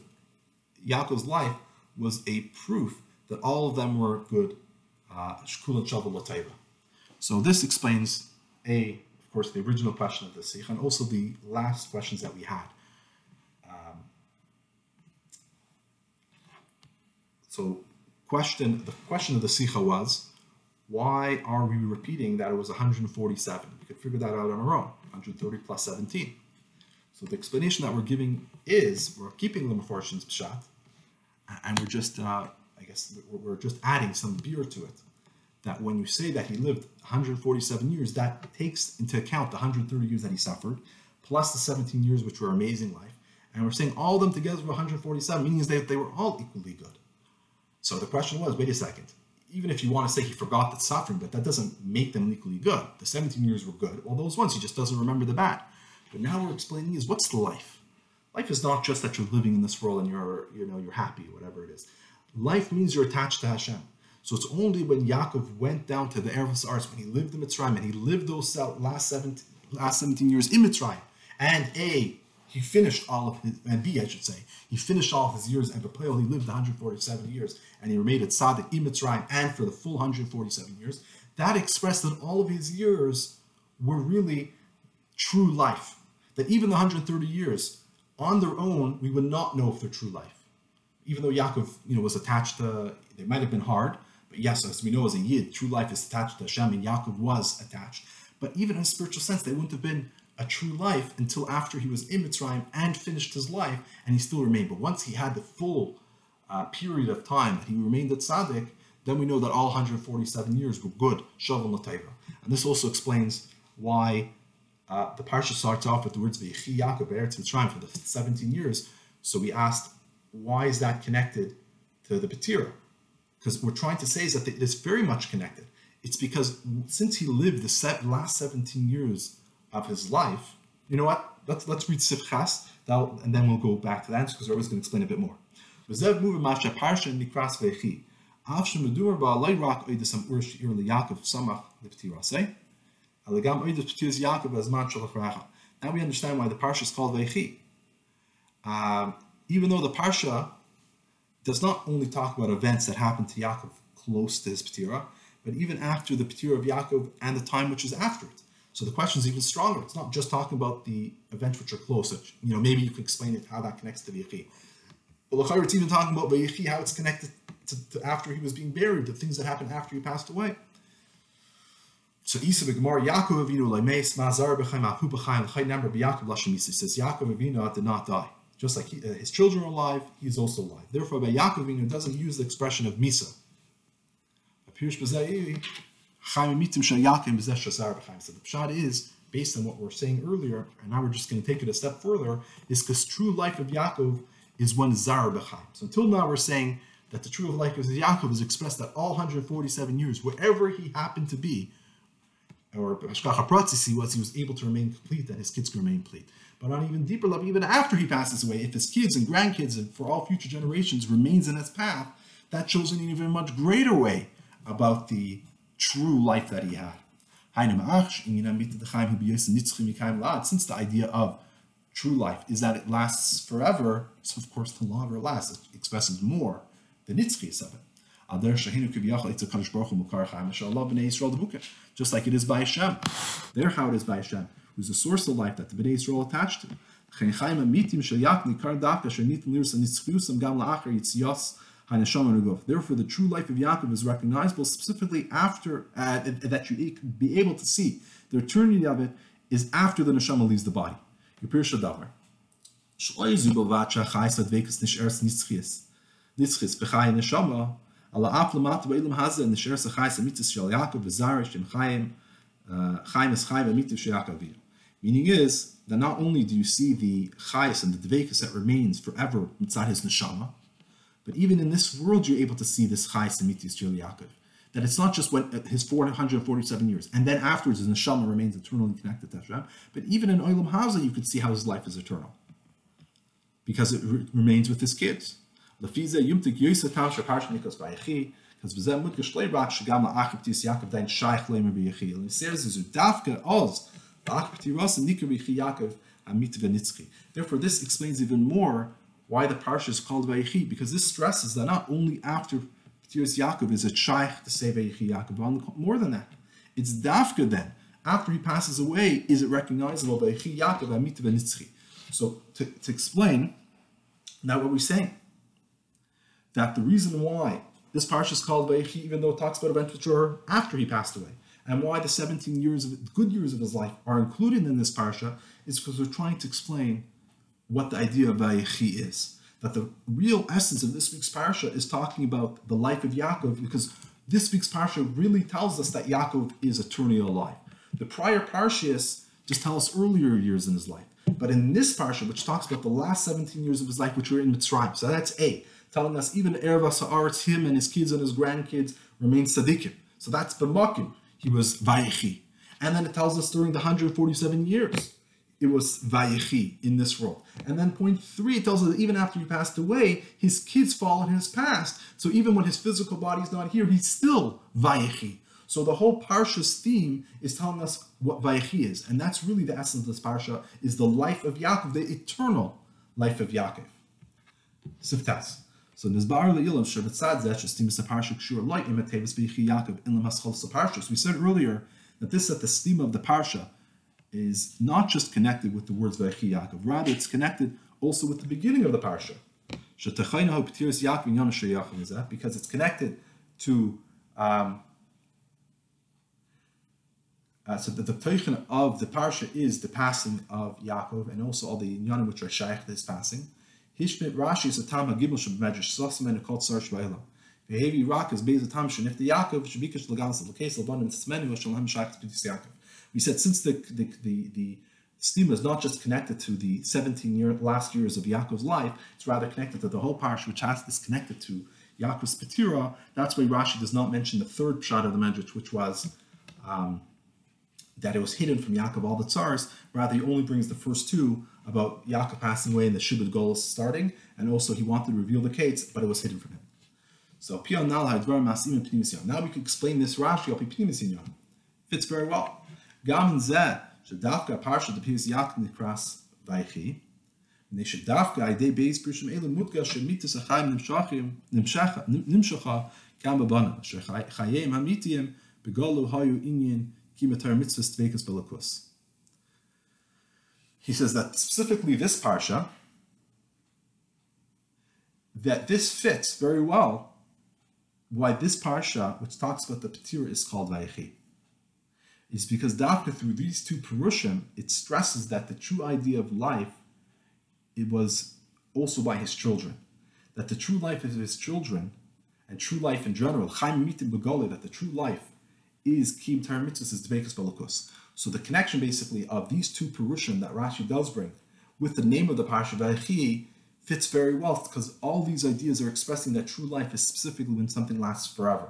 Yaakov's life was a proof that all of them were good uh, so this explains a, of course, the original question of the sikh, and also the last questions that we had. Um, so, question the question of the sikha was, why are we repeating that it was 147? We could figure that out on our own. 130 plus 17. So the explanation that we're giving is we're keeping the Mefarshim's Pshat, and we're just uh, I guess we're just adding some beer to it. That when you say that he lived 147 years, that takes into account the 130 years that he suffered, plus the 17 years which were amazing life. And we're saying all of them together were 147, meaning that they were all equally good. So the question was, wait a second. Even if you want to say he forgot that suffering, but that doesn't make them equally good. The 17 years were good. all those ones he just doesn't remember the bad. But now we're explaining is what's the life? Life is not just that you're living in this world and you're, you know, you're happy, whatever it is. Life means you're attached to Hashem. So it's only when Yaakov went down to the Eretz Arts, when he lived in Mitzrayim, and he lived those last 17, last 17 years in Mitzrayim, and A, he finished all of his, and B, I should say, he finished all of his years, and Bepleil, he lived 147 years, and he remained at Tzaddik in Mitzrayim, and for the full 147 years, that expressed that all of his years were really true life. That even the 130 years, on their own, we would not know if they're true life even though Yaakov, you know, was attached to, they might have been hard, but yes, as we know, as a Yid, true life is attached to Hashem, and Yaakov was attached. But even in a spiritual sense, they wouldn't have been a true life until after he was in Mitzrayim and finished his life, and he still remained. But once he had the full uh, period of time that he remained at Tzaddik, then we know that all 147 years were good, Shavuot Lateva. And this also explains why uh, the parsha starts off with the words V'yichi Yaakov Eretz Mitzrayim for the 17 years. So we asked, why is that connected to the Patira? Because we're trying to say is that it is very much connected. It's because since he lived the last 17 years of his life, you know what? Let's let's read Sifchas, and then we'll go back to that because always going to explain a bit more. Now we understand why the parsha is called Veichi. Um, even though the Parsha does not only talk about events that happened to Yaakov close to his Petira, but even after the Petira of Yaakov and the time which is after it. So the question is even stronger. It's not just talking about the events which are close. Which, you know, maybe you can explain it how that connects to Vayichi. But it's even talking about Vayichi, how it's connected to, to, after he was being buried, the things that happened after he passed away. So Isa b'Gemara Yaakov Avinu leimeis mazar b'chaim apu b'chaim l'chay number b'Yaakov Lashem says Yaakov Avinu did not die. Just like he, uh, his children are alive, he is also alive. Therefore, by Yaakov doesn't use the expression of Misa. So the pshat is, based on what we are saying earlier, and now we're just going to take it a step further, is because true life of Yaakov is one zar b'chaim. So until now we're saying that the true life of Yaakov is expressed at all 147 years, wherever he happened to be, or Ashkacha Pratzisi was he was able to remain complete, that his kids could remain complete. But on even deeper level, even after he passes away, if his kids and grandkids and for all future generations remains in his path, that shows in an even much greater way about the true life that he had. Since the idea of true life is that it lasts forever, so of course the longer it lasts, it expresses more the nitzchias of it. Just like it is by Hashem. There how it is by Hashem, who's the source of life that the Bnei Yisrael attached to. Therefore, the true life of Yaakov is recognizable specifically after uh, that you be able to see. The eternity of it is after the neshama leaves the body. Yipir Shadavar. Nitzchis b'chai neshama ala ap lamat ve'elam haza nesher sachai samitis shel Yaakov v'zarish im chayim chayim es chayim amitiv shel Yaakov Meaning is that not only do you see the chayis and the dvekas that remains forever inside his neshama, but even in this world, you're able to see this Chai Semitis Jil Yaakov. That it's not just when uh, his 447 years, and then afterwards his neshama remains eternally connected to Hashem, but even in Olam Haza, you could see how his life is eternal. Because it re- remains with his kids. Because v'zeh mut geshlei rak shagam la'achib tis Yaakov dain shaykh lemer b'yechi. And he says, "Is dafka oz la'achib b'yechi Yaakov amit v'nitzchi." Therefore, this explains even more why the parsha is called Vayichi, because this stresses that not only after Petiras Yaakov is it shaykh to say Vayichi Yaakov, but more than that, it's dafka then. After he passes away, is it recognizable Vayichi Yaakov Amit Nitzchi? So to, to explain, now what we're saying, that the reason why this parsha is called Vayichi, even though it talks about events after he passed away, and why the 17 years of good years of his life are included in this parsha, is because we're trying to explain what the idea of Vayechi is. That the real essence of this week's parsha is talking about the life of Yaakov, because this week's parsha really tells us that Yaakov is a eternally alive. The prior parshas just tell us earlier years in his life. But in this parsha, which talks about the last 17 years of his life, which were in Mitzrayim, so that's A, telling us even Erva Sa'aretz, him and his kids and his grandkids remain tzaddikim. So that's B'makim, he was Vayechi. And then it tells us during the 147 years it was Vayechi in this world. And then point three, tells us that even after he passed away, his kids followed his past. So even when his physical body is not here, he's still Vayechi. So the whole Parsha's theme is telling us what Vayechi is. And that's really the essence of this Parsha, is the life of Yaakov, the eternal life of Yaakov. Siftas. So Nizbar le'ilam shebetzad zeh shestimis a parsha kshur light imatevis b'yichi Yaakov in lemashchol parsha. So we said earlier that this is at the steam of the parsha is not just connected with the words Vayechi Yaakov, rather it's connected also with the beginning of the parsha. Because it's connected to um, uh, so the, the teichen of the parsha is the passing of Yaakov and also all the inyanim which are shaykh to his passing. Hishmit Rashi is a tam hagimel shem medrash sosam and a kol tzar shvayla. Vehevi rak is bez a tam shenif the Yaakov shabikash lagas l'keis l'bonim tzmenu shalom shaykh to Yaakov. We said since the the the, the steam is not just connected to the 17 year last years of Yaakov's life, it's rather connected to the whole parish, which has is connected to Yaakov's Petira. That's why Rashi does not mention the third shot of the Medrash, which was um, that it was hidden from Yaakov all the tsars. Rather, he only brings the first two about Yaakov passing away and the Shibud Golos starting, and also he wanted to reveal the Kates, but it was hidden from him. So, now we can explain this Rashi, fits very well. גם זה שדווקא הפרשה דפיס יק נקרס ויחי, מפני שדווקא על ידי בייס פרשם אלו מודגש שמיתוס החיים נמשכים, נמשכה גם בבנם, אשר חייהם האמיתיים בגולו היו עניין כי מתר מצווה דבקס בלכוס. He says that specifically this parsha, that this fits very well why this parsha, which talks about the Petir, is called Vayechi is because Dafka through these two Purushim, it stresses that the true idea of life, it was also by his children. That the true life of his children, and true life in general, Chaim Mitim Begole, that the true life is Kim Tar is Dvekas Balakus. So the connection basically of these two Purushim that Rashi does bring with the name of the Parsha Vayechi fits very well because all these ideas are expressing that true life is specifically when something lasts forever.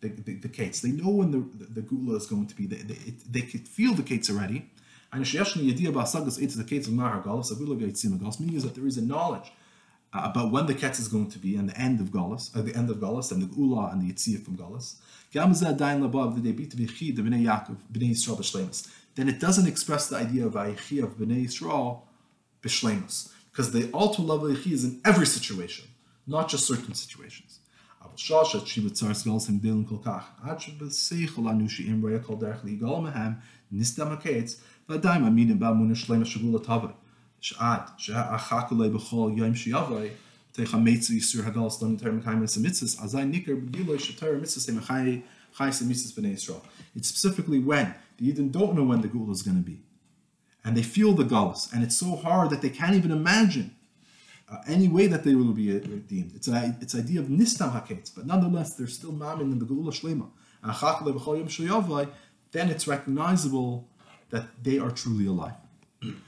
the, the, the Ketz. They know when the, the, the Geula is going to be. They, they, they could feel the Ketz already. And meaning is that there is a knowledge uh, about when the ketz is going to be and the end of Galus, or the end of Galus, and the Ula and the Yitziyah from Galus. Then it doesn't express the idea of Ayichi of Bnei Yisrael b'shlemus, because the ultimate level of is in every situation, not just certain situations. אבל שוש עד שבצר סגל סמדילן כל כך, עד שבשיחו לנו שאם ראה כל דרך להיגאל מהם, נסתם הקץ, ועדיין מאמינים באמונה שלם השגול לטבע. שעד שהחק אולי בכל יום שיבוא, תחמץ איסור הגל סלם יותר מקיים את המצווס, אזי ניכר בגילוי שתר המצווס הם החיי chayis and mitzvahs b'nei Yisrael. It's specifically when the Eden don't know when the Geula is going to be, and they feel the galus, and it's so hard that they can't even imagine uh, any way that they will be uh, redeemed. It's an it's idea of nistam haketz, but nonetheless, they're still mammon in the Geula Shlema. Then it's recognizable that they are truly alive. And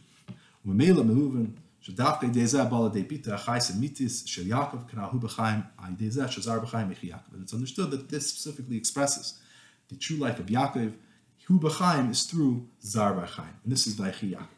it's understood that this specifically expresses the true life of Yaakov, who b'chaim is through zar b'chaim, and this is Vayechi Yaakov.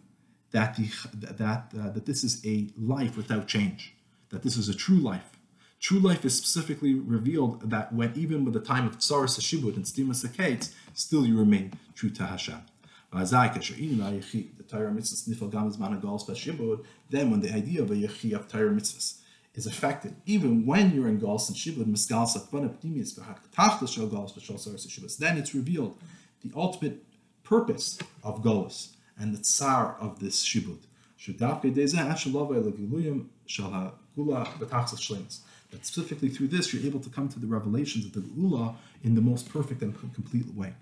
that the, that uh, that this is a life without change, that this is a true life. True life is specifically revealed that when even with the time of tsaras hashibud and Stima stimas still you remain true to Hashem. The. Then, when the idea of a yechi of Torah mitzvahs is affected, even when you're in gals and shibud. Then it's revealed the ultimate purpose of galus and the tsar of this shibud. That specifically through this, you're able to come to the revelations of the Geula in the most perfect and complete way.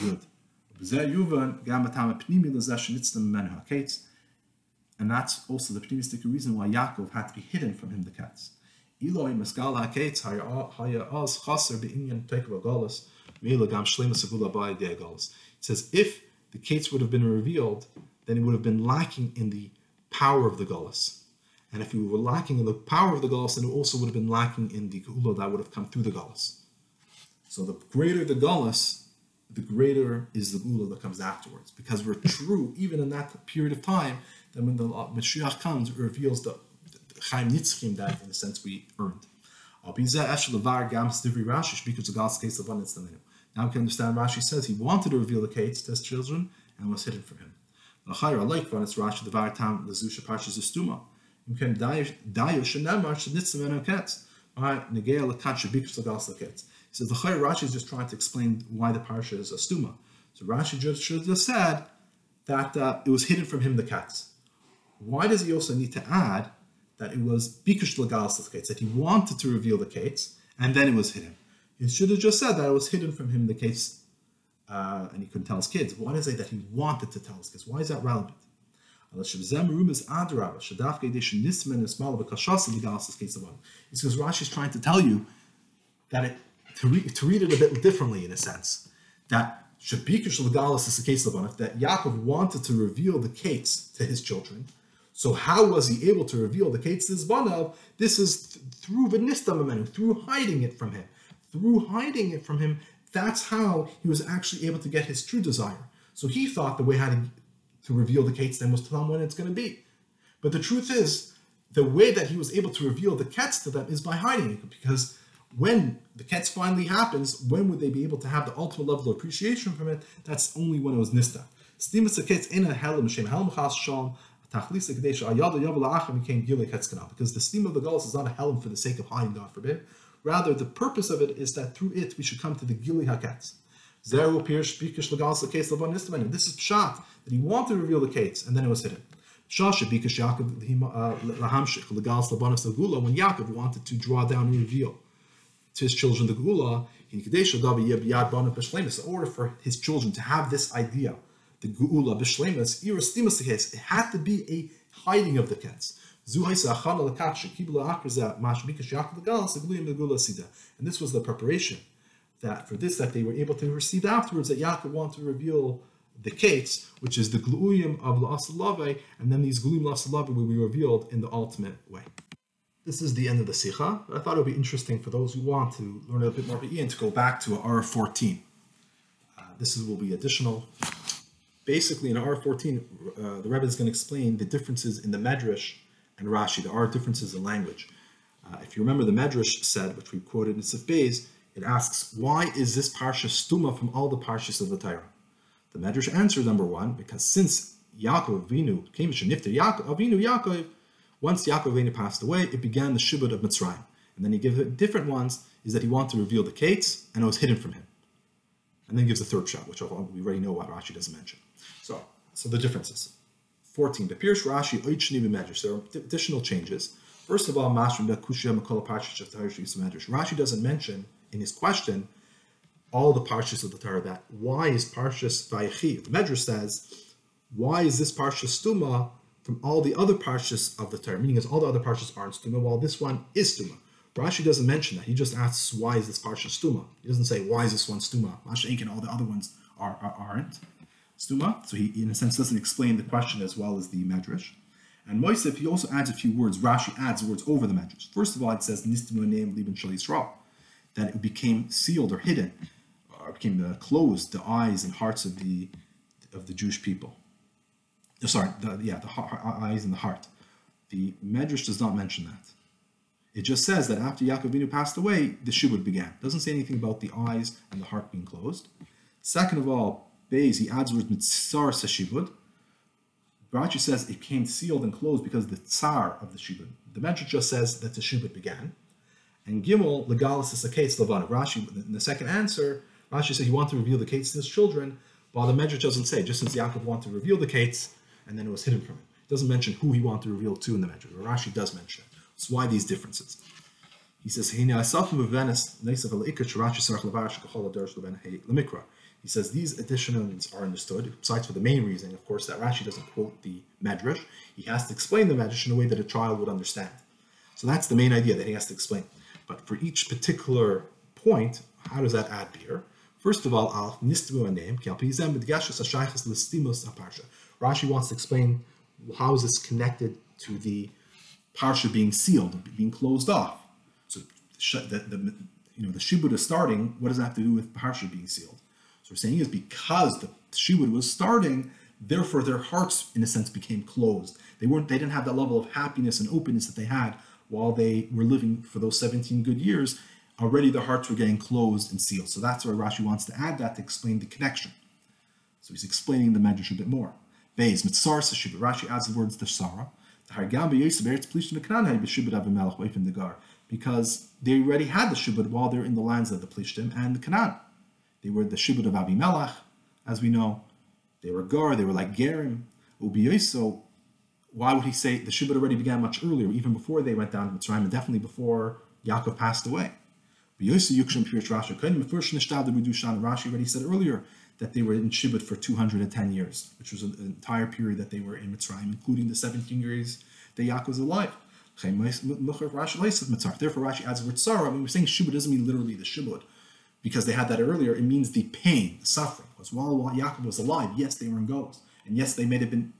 Good. And that's also the pneumistic reason why Yaakov had to be hidden from him the Ketz. It says if the case would have been revealed, then it would have been lacking in the power of the galus. And if we were lacking in the power of the galus, then it also would have been lacking in the Geula that would have come through the galus. So the greater the galus, the greater is the Geula that comes afterwards. Because we're true, even in that period of time, that when the Mashiach comes, it reveals the Chaim Nitzchim that, in a sense, we earned. Now we can understand Rashi says he wanted to reveal the Ketz to his children and was hidden from him. L'chayra when it's Rashi the var tam lezusha parshas estuma. You can dayo shenemar shenitzim and ketz. Right, negea lekat shabikus legas leketz. So the Chayr Rashi is just trying to explain why the parsha is a stuma. So Rashi just have said that uh, it was hidden from him the Ketz. Why does he also need to add that it was bikush the Ketz, that he wanted to reveal the Ketz, and then it was hidden? He should have just said that it was hidden from him the case uh, and he couldn't tell his kids. Why does it that he wanted to tell his kids? Why is that relevant? It's because Rashi is trying to tell you that it to, re- to read it a bit differently in a sense. That Shabikush Legalis is the case of that Yaakov wanted to reveal the case to his children. So how was he able to reveal the case to his Banav? This is th- through Vinistamamenu, through hiding it from him. Through hiding it from him, that's how he was actually able to get his true desire. So he thought the way how to, to reveal the Ketz then was to tell him when it's going to be. But the truth is, the way that he was able to reveal the Ketz to them is by hiding it, because when the ketz finally happens, when would they be able to have the ultimate level of appreciation from it? That's only when it was nista. Ketz because the steam of the galus is not a helm for the sake of hiding, God forbid. Rather, the purpose of it is that through it we should come to the gili haketz. Zeru pirsh bikish legalis the case of This is pshat that he wanted to reveal the case and then it was hidden. Shasha bikish Yaakov uh, lahamshich legalis labanis Geula when Yaakov wanted to draw down and reveal to his children the Geula in order for his children to have this idea the Geula b'shlemas irastimus the case. It had to be a hiding of the Ketz. And this was the preparation that for this that they were able to receive afterwards that Yaakov wanted to reveal the Ketz, which is the gluyim of la'asalave, and then these gluyim la'asalave will be revealed in the ultimate way. This is the end of the Sicha. I thought it would be interesting for those who want to learn a bit more about Ian to go back to R14. Uh, this is, will be additional basically in R14, uh, the Rebbe is going to explain the differences in the Medrash and Rashi. There are differences in language. Uh, if you remember, the Medrash said, which we quoted in Sif it asks, why is this parsha stuma from all the parshas of the Torah? The Medrash answered number one, because since Yaakov Avinu came to Nifter Yaakov Avinu Yaakov, once Yaakov Avinu passed away, it began the Shibud of Mitzrayim. And then he gives different ones, is that he wanted to reveal the Ketz, and it was hidden from him. And then gives a third shot, which we already know what Rashi doesn't mention. So, so the differences. 14. The Pirush Rashi Oichni Medrash. There are additional changes. First of all, Mashrim Kushya Makol Parshish Medrash. Rashi doesn't mention in his question all the parshas of the Torah. That why is Parshas Vayechi? The Medrash says, why is this Parshas Stuma from all the other parshas of the Torah? Meaning, is all the other parshas aren't Stuma, while this one is Stuma. Rashi doesn't mention that. He just asks, why is this parsha stuma? He doesn't say, why is this one stuma? And all the other ones are, are, aren't stuma. So he, in a sense, doesn't explain the question as well as the medrash. And Moisef, he also adds a few words. Rashi adds words over the medrash. First of all, it says nistimu name liban shal that it became sealed or hidden, or became uh, closed, the eyes and hearts of the of the Jewish people. Oh, sorry, the, yeah, the heart, eyes and the heart. The medrash does not mention that. It just says that after Yaakov passed away, the shibud began. It doesn't say anything about the eyes and the heart being closed. Second of all, He adds words mitzar sashibud. Rashi says it came sealed and closed because the tsar of the shibud. The Medrash just says that the shibud began. And Gimel, legalis is a case levana. Rashi, in the second answer, Rashi said he wanted to reveal the Ketz to his children, while the Medrash doesn't say, just since Yaakov wanted to reveal the Ketz, and then it was hidden from him. It doesn't mention who he wanted to reveal to in the Medrash. Rashi does mention it. So why these differences? He says, he says these additionals are understood, besides for the main reason, of course, that Rashi doesn't quote the Medrash. He has to explain the Medrash in a way that a child would understand. So that's the main idea that he has to explain. But for each particular point, how does that add beer? First of all, Rashi wants to explain how is this connected to the parsha being sealed, being closed off. So the, the you know the shibud is starting. What does that have to do with parsha being sealed? So we're saying is because the shibud was starting, therefore their hearts, in a sense, became closed. They weren't. They didn't have that level of happiness and openness that they had while they were living for those 17 good years. Already their hearts were getting closed and sealed. So that's why Rashi wants to add that to explain the connection. So he's explaining the medrash a bit more. Beis mitzar shibud. Rashi adds the words the kanahibishavhway. Because they already had the shibud while they're in the lands of the Plishtim and the Canaan. They were the Shibud of Abimelech, as we know. They were Gar, they were like Gerim. So why would he say the Shibud already began much earlier, even before they went down to Mitzrayim, and definitely before Yaakov passed away? Rashi already said earlier that they were in Shibud for 210 years, which was an entire period that they were in Mitzrayim, including the 17 years that Yaakov was alive. Therefore, Rashi adds the word Sarah. Mean, we're saying Shibud doesn't mean literally the Shibud because they had that earlier, it means the pain, the suffering. Because while Yaakov was alive, yes, they were in Golos. And yes, they may have been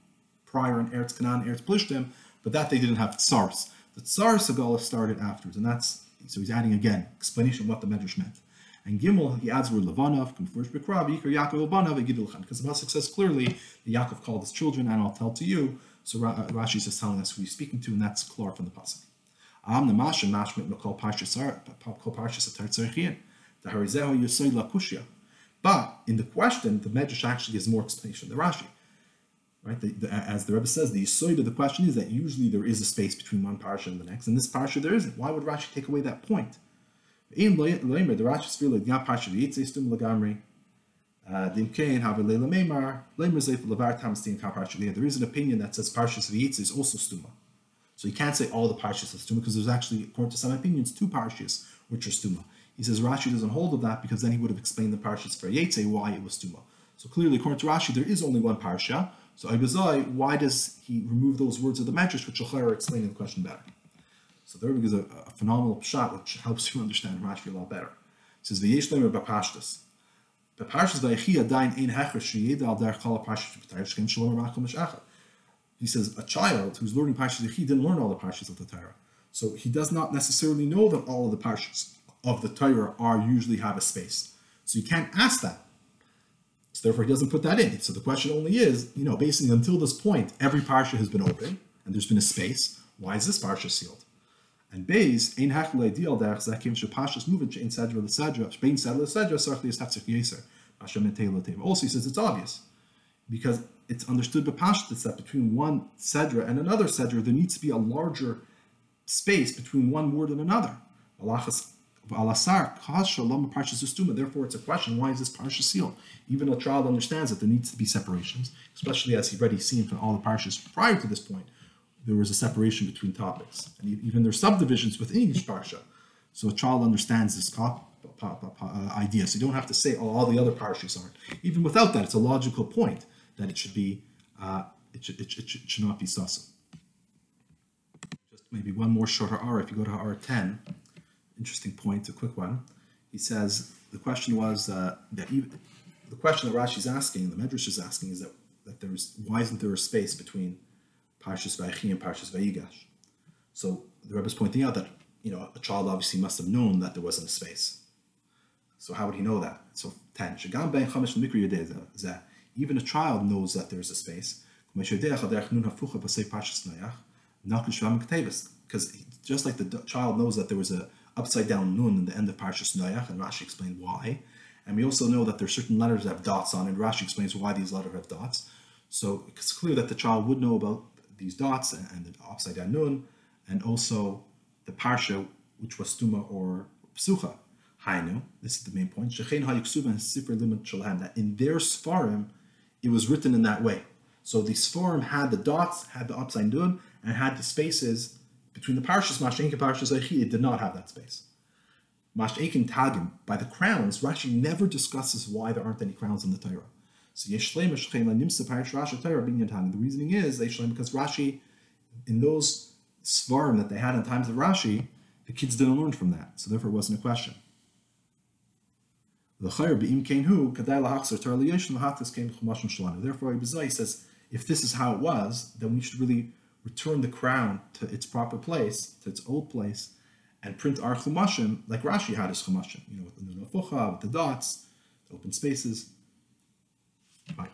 prior in Eretz Canaan, Eretz Plishtim, but that they didn't have tsars. The tsars of Golos started afterwards. And that's, so he's adding again, explanation of what the Medrash meant. And Gimel, he adds word Levanov, Kumfurish Bekrav, Yikar Yaakov Obanav, Egidulchan. Because the Pasuk says clearly that Yaakov called his children, and I'll tell to you. So uh, Rashi is just telling us who he's speaking to, and that's clear from the Pasuk. Am namashim mashmit mekol parshas kol parshas atar tzarchian. But in the question, the Medrash actually gives more explanation than Rashi. Right? The, the, as the Rebbe says, the yisoid of the question is that usually there is a space between one parsha and the next. and this parsha, there isn't. Why would Rashi take away that point? In the Rashi is feeling Gam parsha v'yitzei stum lagamri. Uh, there is an opinion that says Parshas V'yitz is also stuma. So you can't say all the Parshas are stuma because there's actually, according to some opinions, two Parshas which are stuma. He says Rashi doesn't hold of that because then he would have explained the Parshas for Yetze why it was Tuma. So clearly, according to Rashi, there is only one Parsha. So Ibazai, why does he remove those words of the Medrash, which Shachar explaining the question better? So there is a, a phenomenal shot which helps you [LAUGHS] understand Rashi a lot better. Says V'yesh lemer b'pashtas. The parshas Vayechi adain ein hecher sheyeda al derech kol parshas b'tayr shkem shalom rachel mishachar. He says a child who's learning parshas he didn't learn all the parshas of the Torah, so he does not necessarily know that all of the parshas of the Torah are usually have a space. So you can't ask that. So therefore, he doesn't put that in. So the question only is, you know, basically until this point, every parsha has been open and there's been a space. Why is this parsha sealed? And Beis, ein hachel ideal derech zakim shepashas moving ein sedra l'sedra, bein sedra l'sedra sarch li'estafzik yeser, Hashem and Also, he says it's obvious because it's understood by b'pashtas that between one sedra and another sedra, there needs to be a larger space between one word and another. Therefore, it's a question: Why is this parsha sealed? Even a child understands that there needs to be separations, especially as he already seen from all the parshas prior to this point there was a separation between topics. And even there's subdivisions within each parsha. So a child understands this uh, idea. So you don't have to say, oh, all the other parshas aren't. Even without that, it's a logical point that it should be, uh, it, should, it, should, it should not be sasa. Just maybe one more shorter R. If you go to R 10, interesting point, a quick one. He says the question was uh, that even, the question that Rashi is asking, the Medrash is asking, is that that there's why isn't there a space between Parshas Vayechi and Parshas Vayigash. So the Rebbe is pointing out that you know a child obviously must have known that there wasn't a space. So how would he know that? So ten shagam ben chamish even a child knows that there is a space. Because just like the child knows that there was a upside down nun in the end of Parshas Noach, and Rashi explained why. And we also know that there are certain letters that have dots on, and Rashi explains why these letters have dots. So it's clear that the child would know about these dots and, the upside down nun, and also the parsha, which was stuma or psucha. Hainu, this is the main point. Shechein ha'yiksuva and sifr limud shalhem. That in their svarim, it was written in that way. So the svarim had the dots, had the upside down, and had the spaces between the parshas Mashenka and parshas Eichi. It did not have that space. Mashenkin Tagim, by the crowns, Rashi never discusses why there aren't any crowns in the Torah. So Yeshlem Shchema Nimsa Parish Rashi Torah Binyan The reasoning is Yeshlem because Rashi, in those svarim that they had in times of Rashi, the kids didn't learn from that, so therefore it wasn't a question. Therefore, he says, if this is how it was, then we should really return the crown to its proper place, to its old place, and print our chumashim like Rashi had his chumashim, you know, with the nunafucha, with the dots, the open spaces. Bye.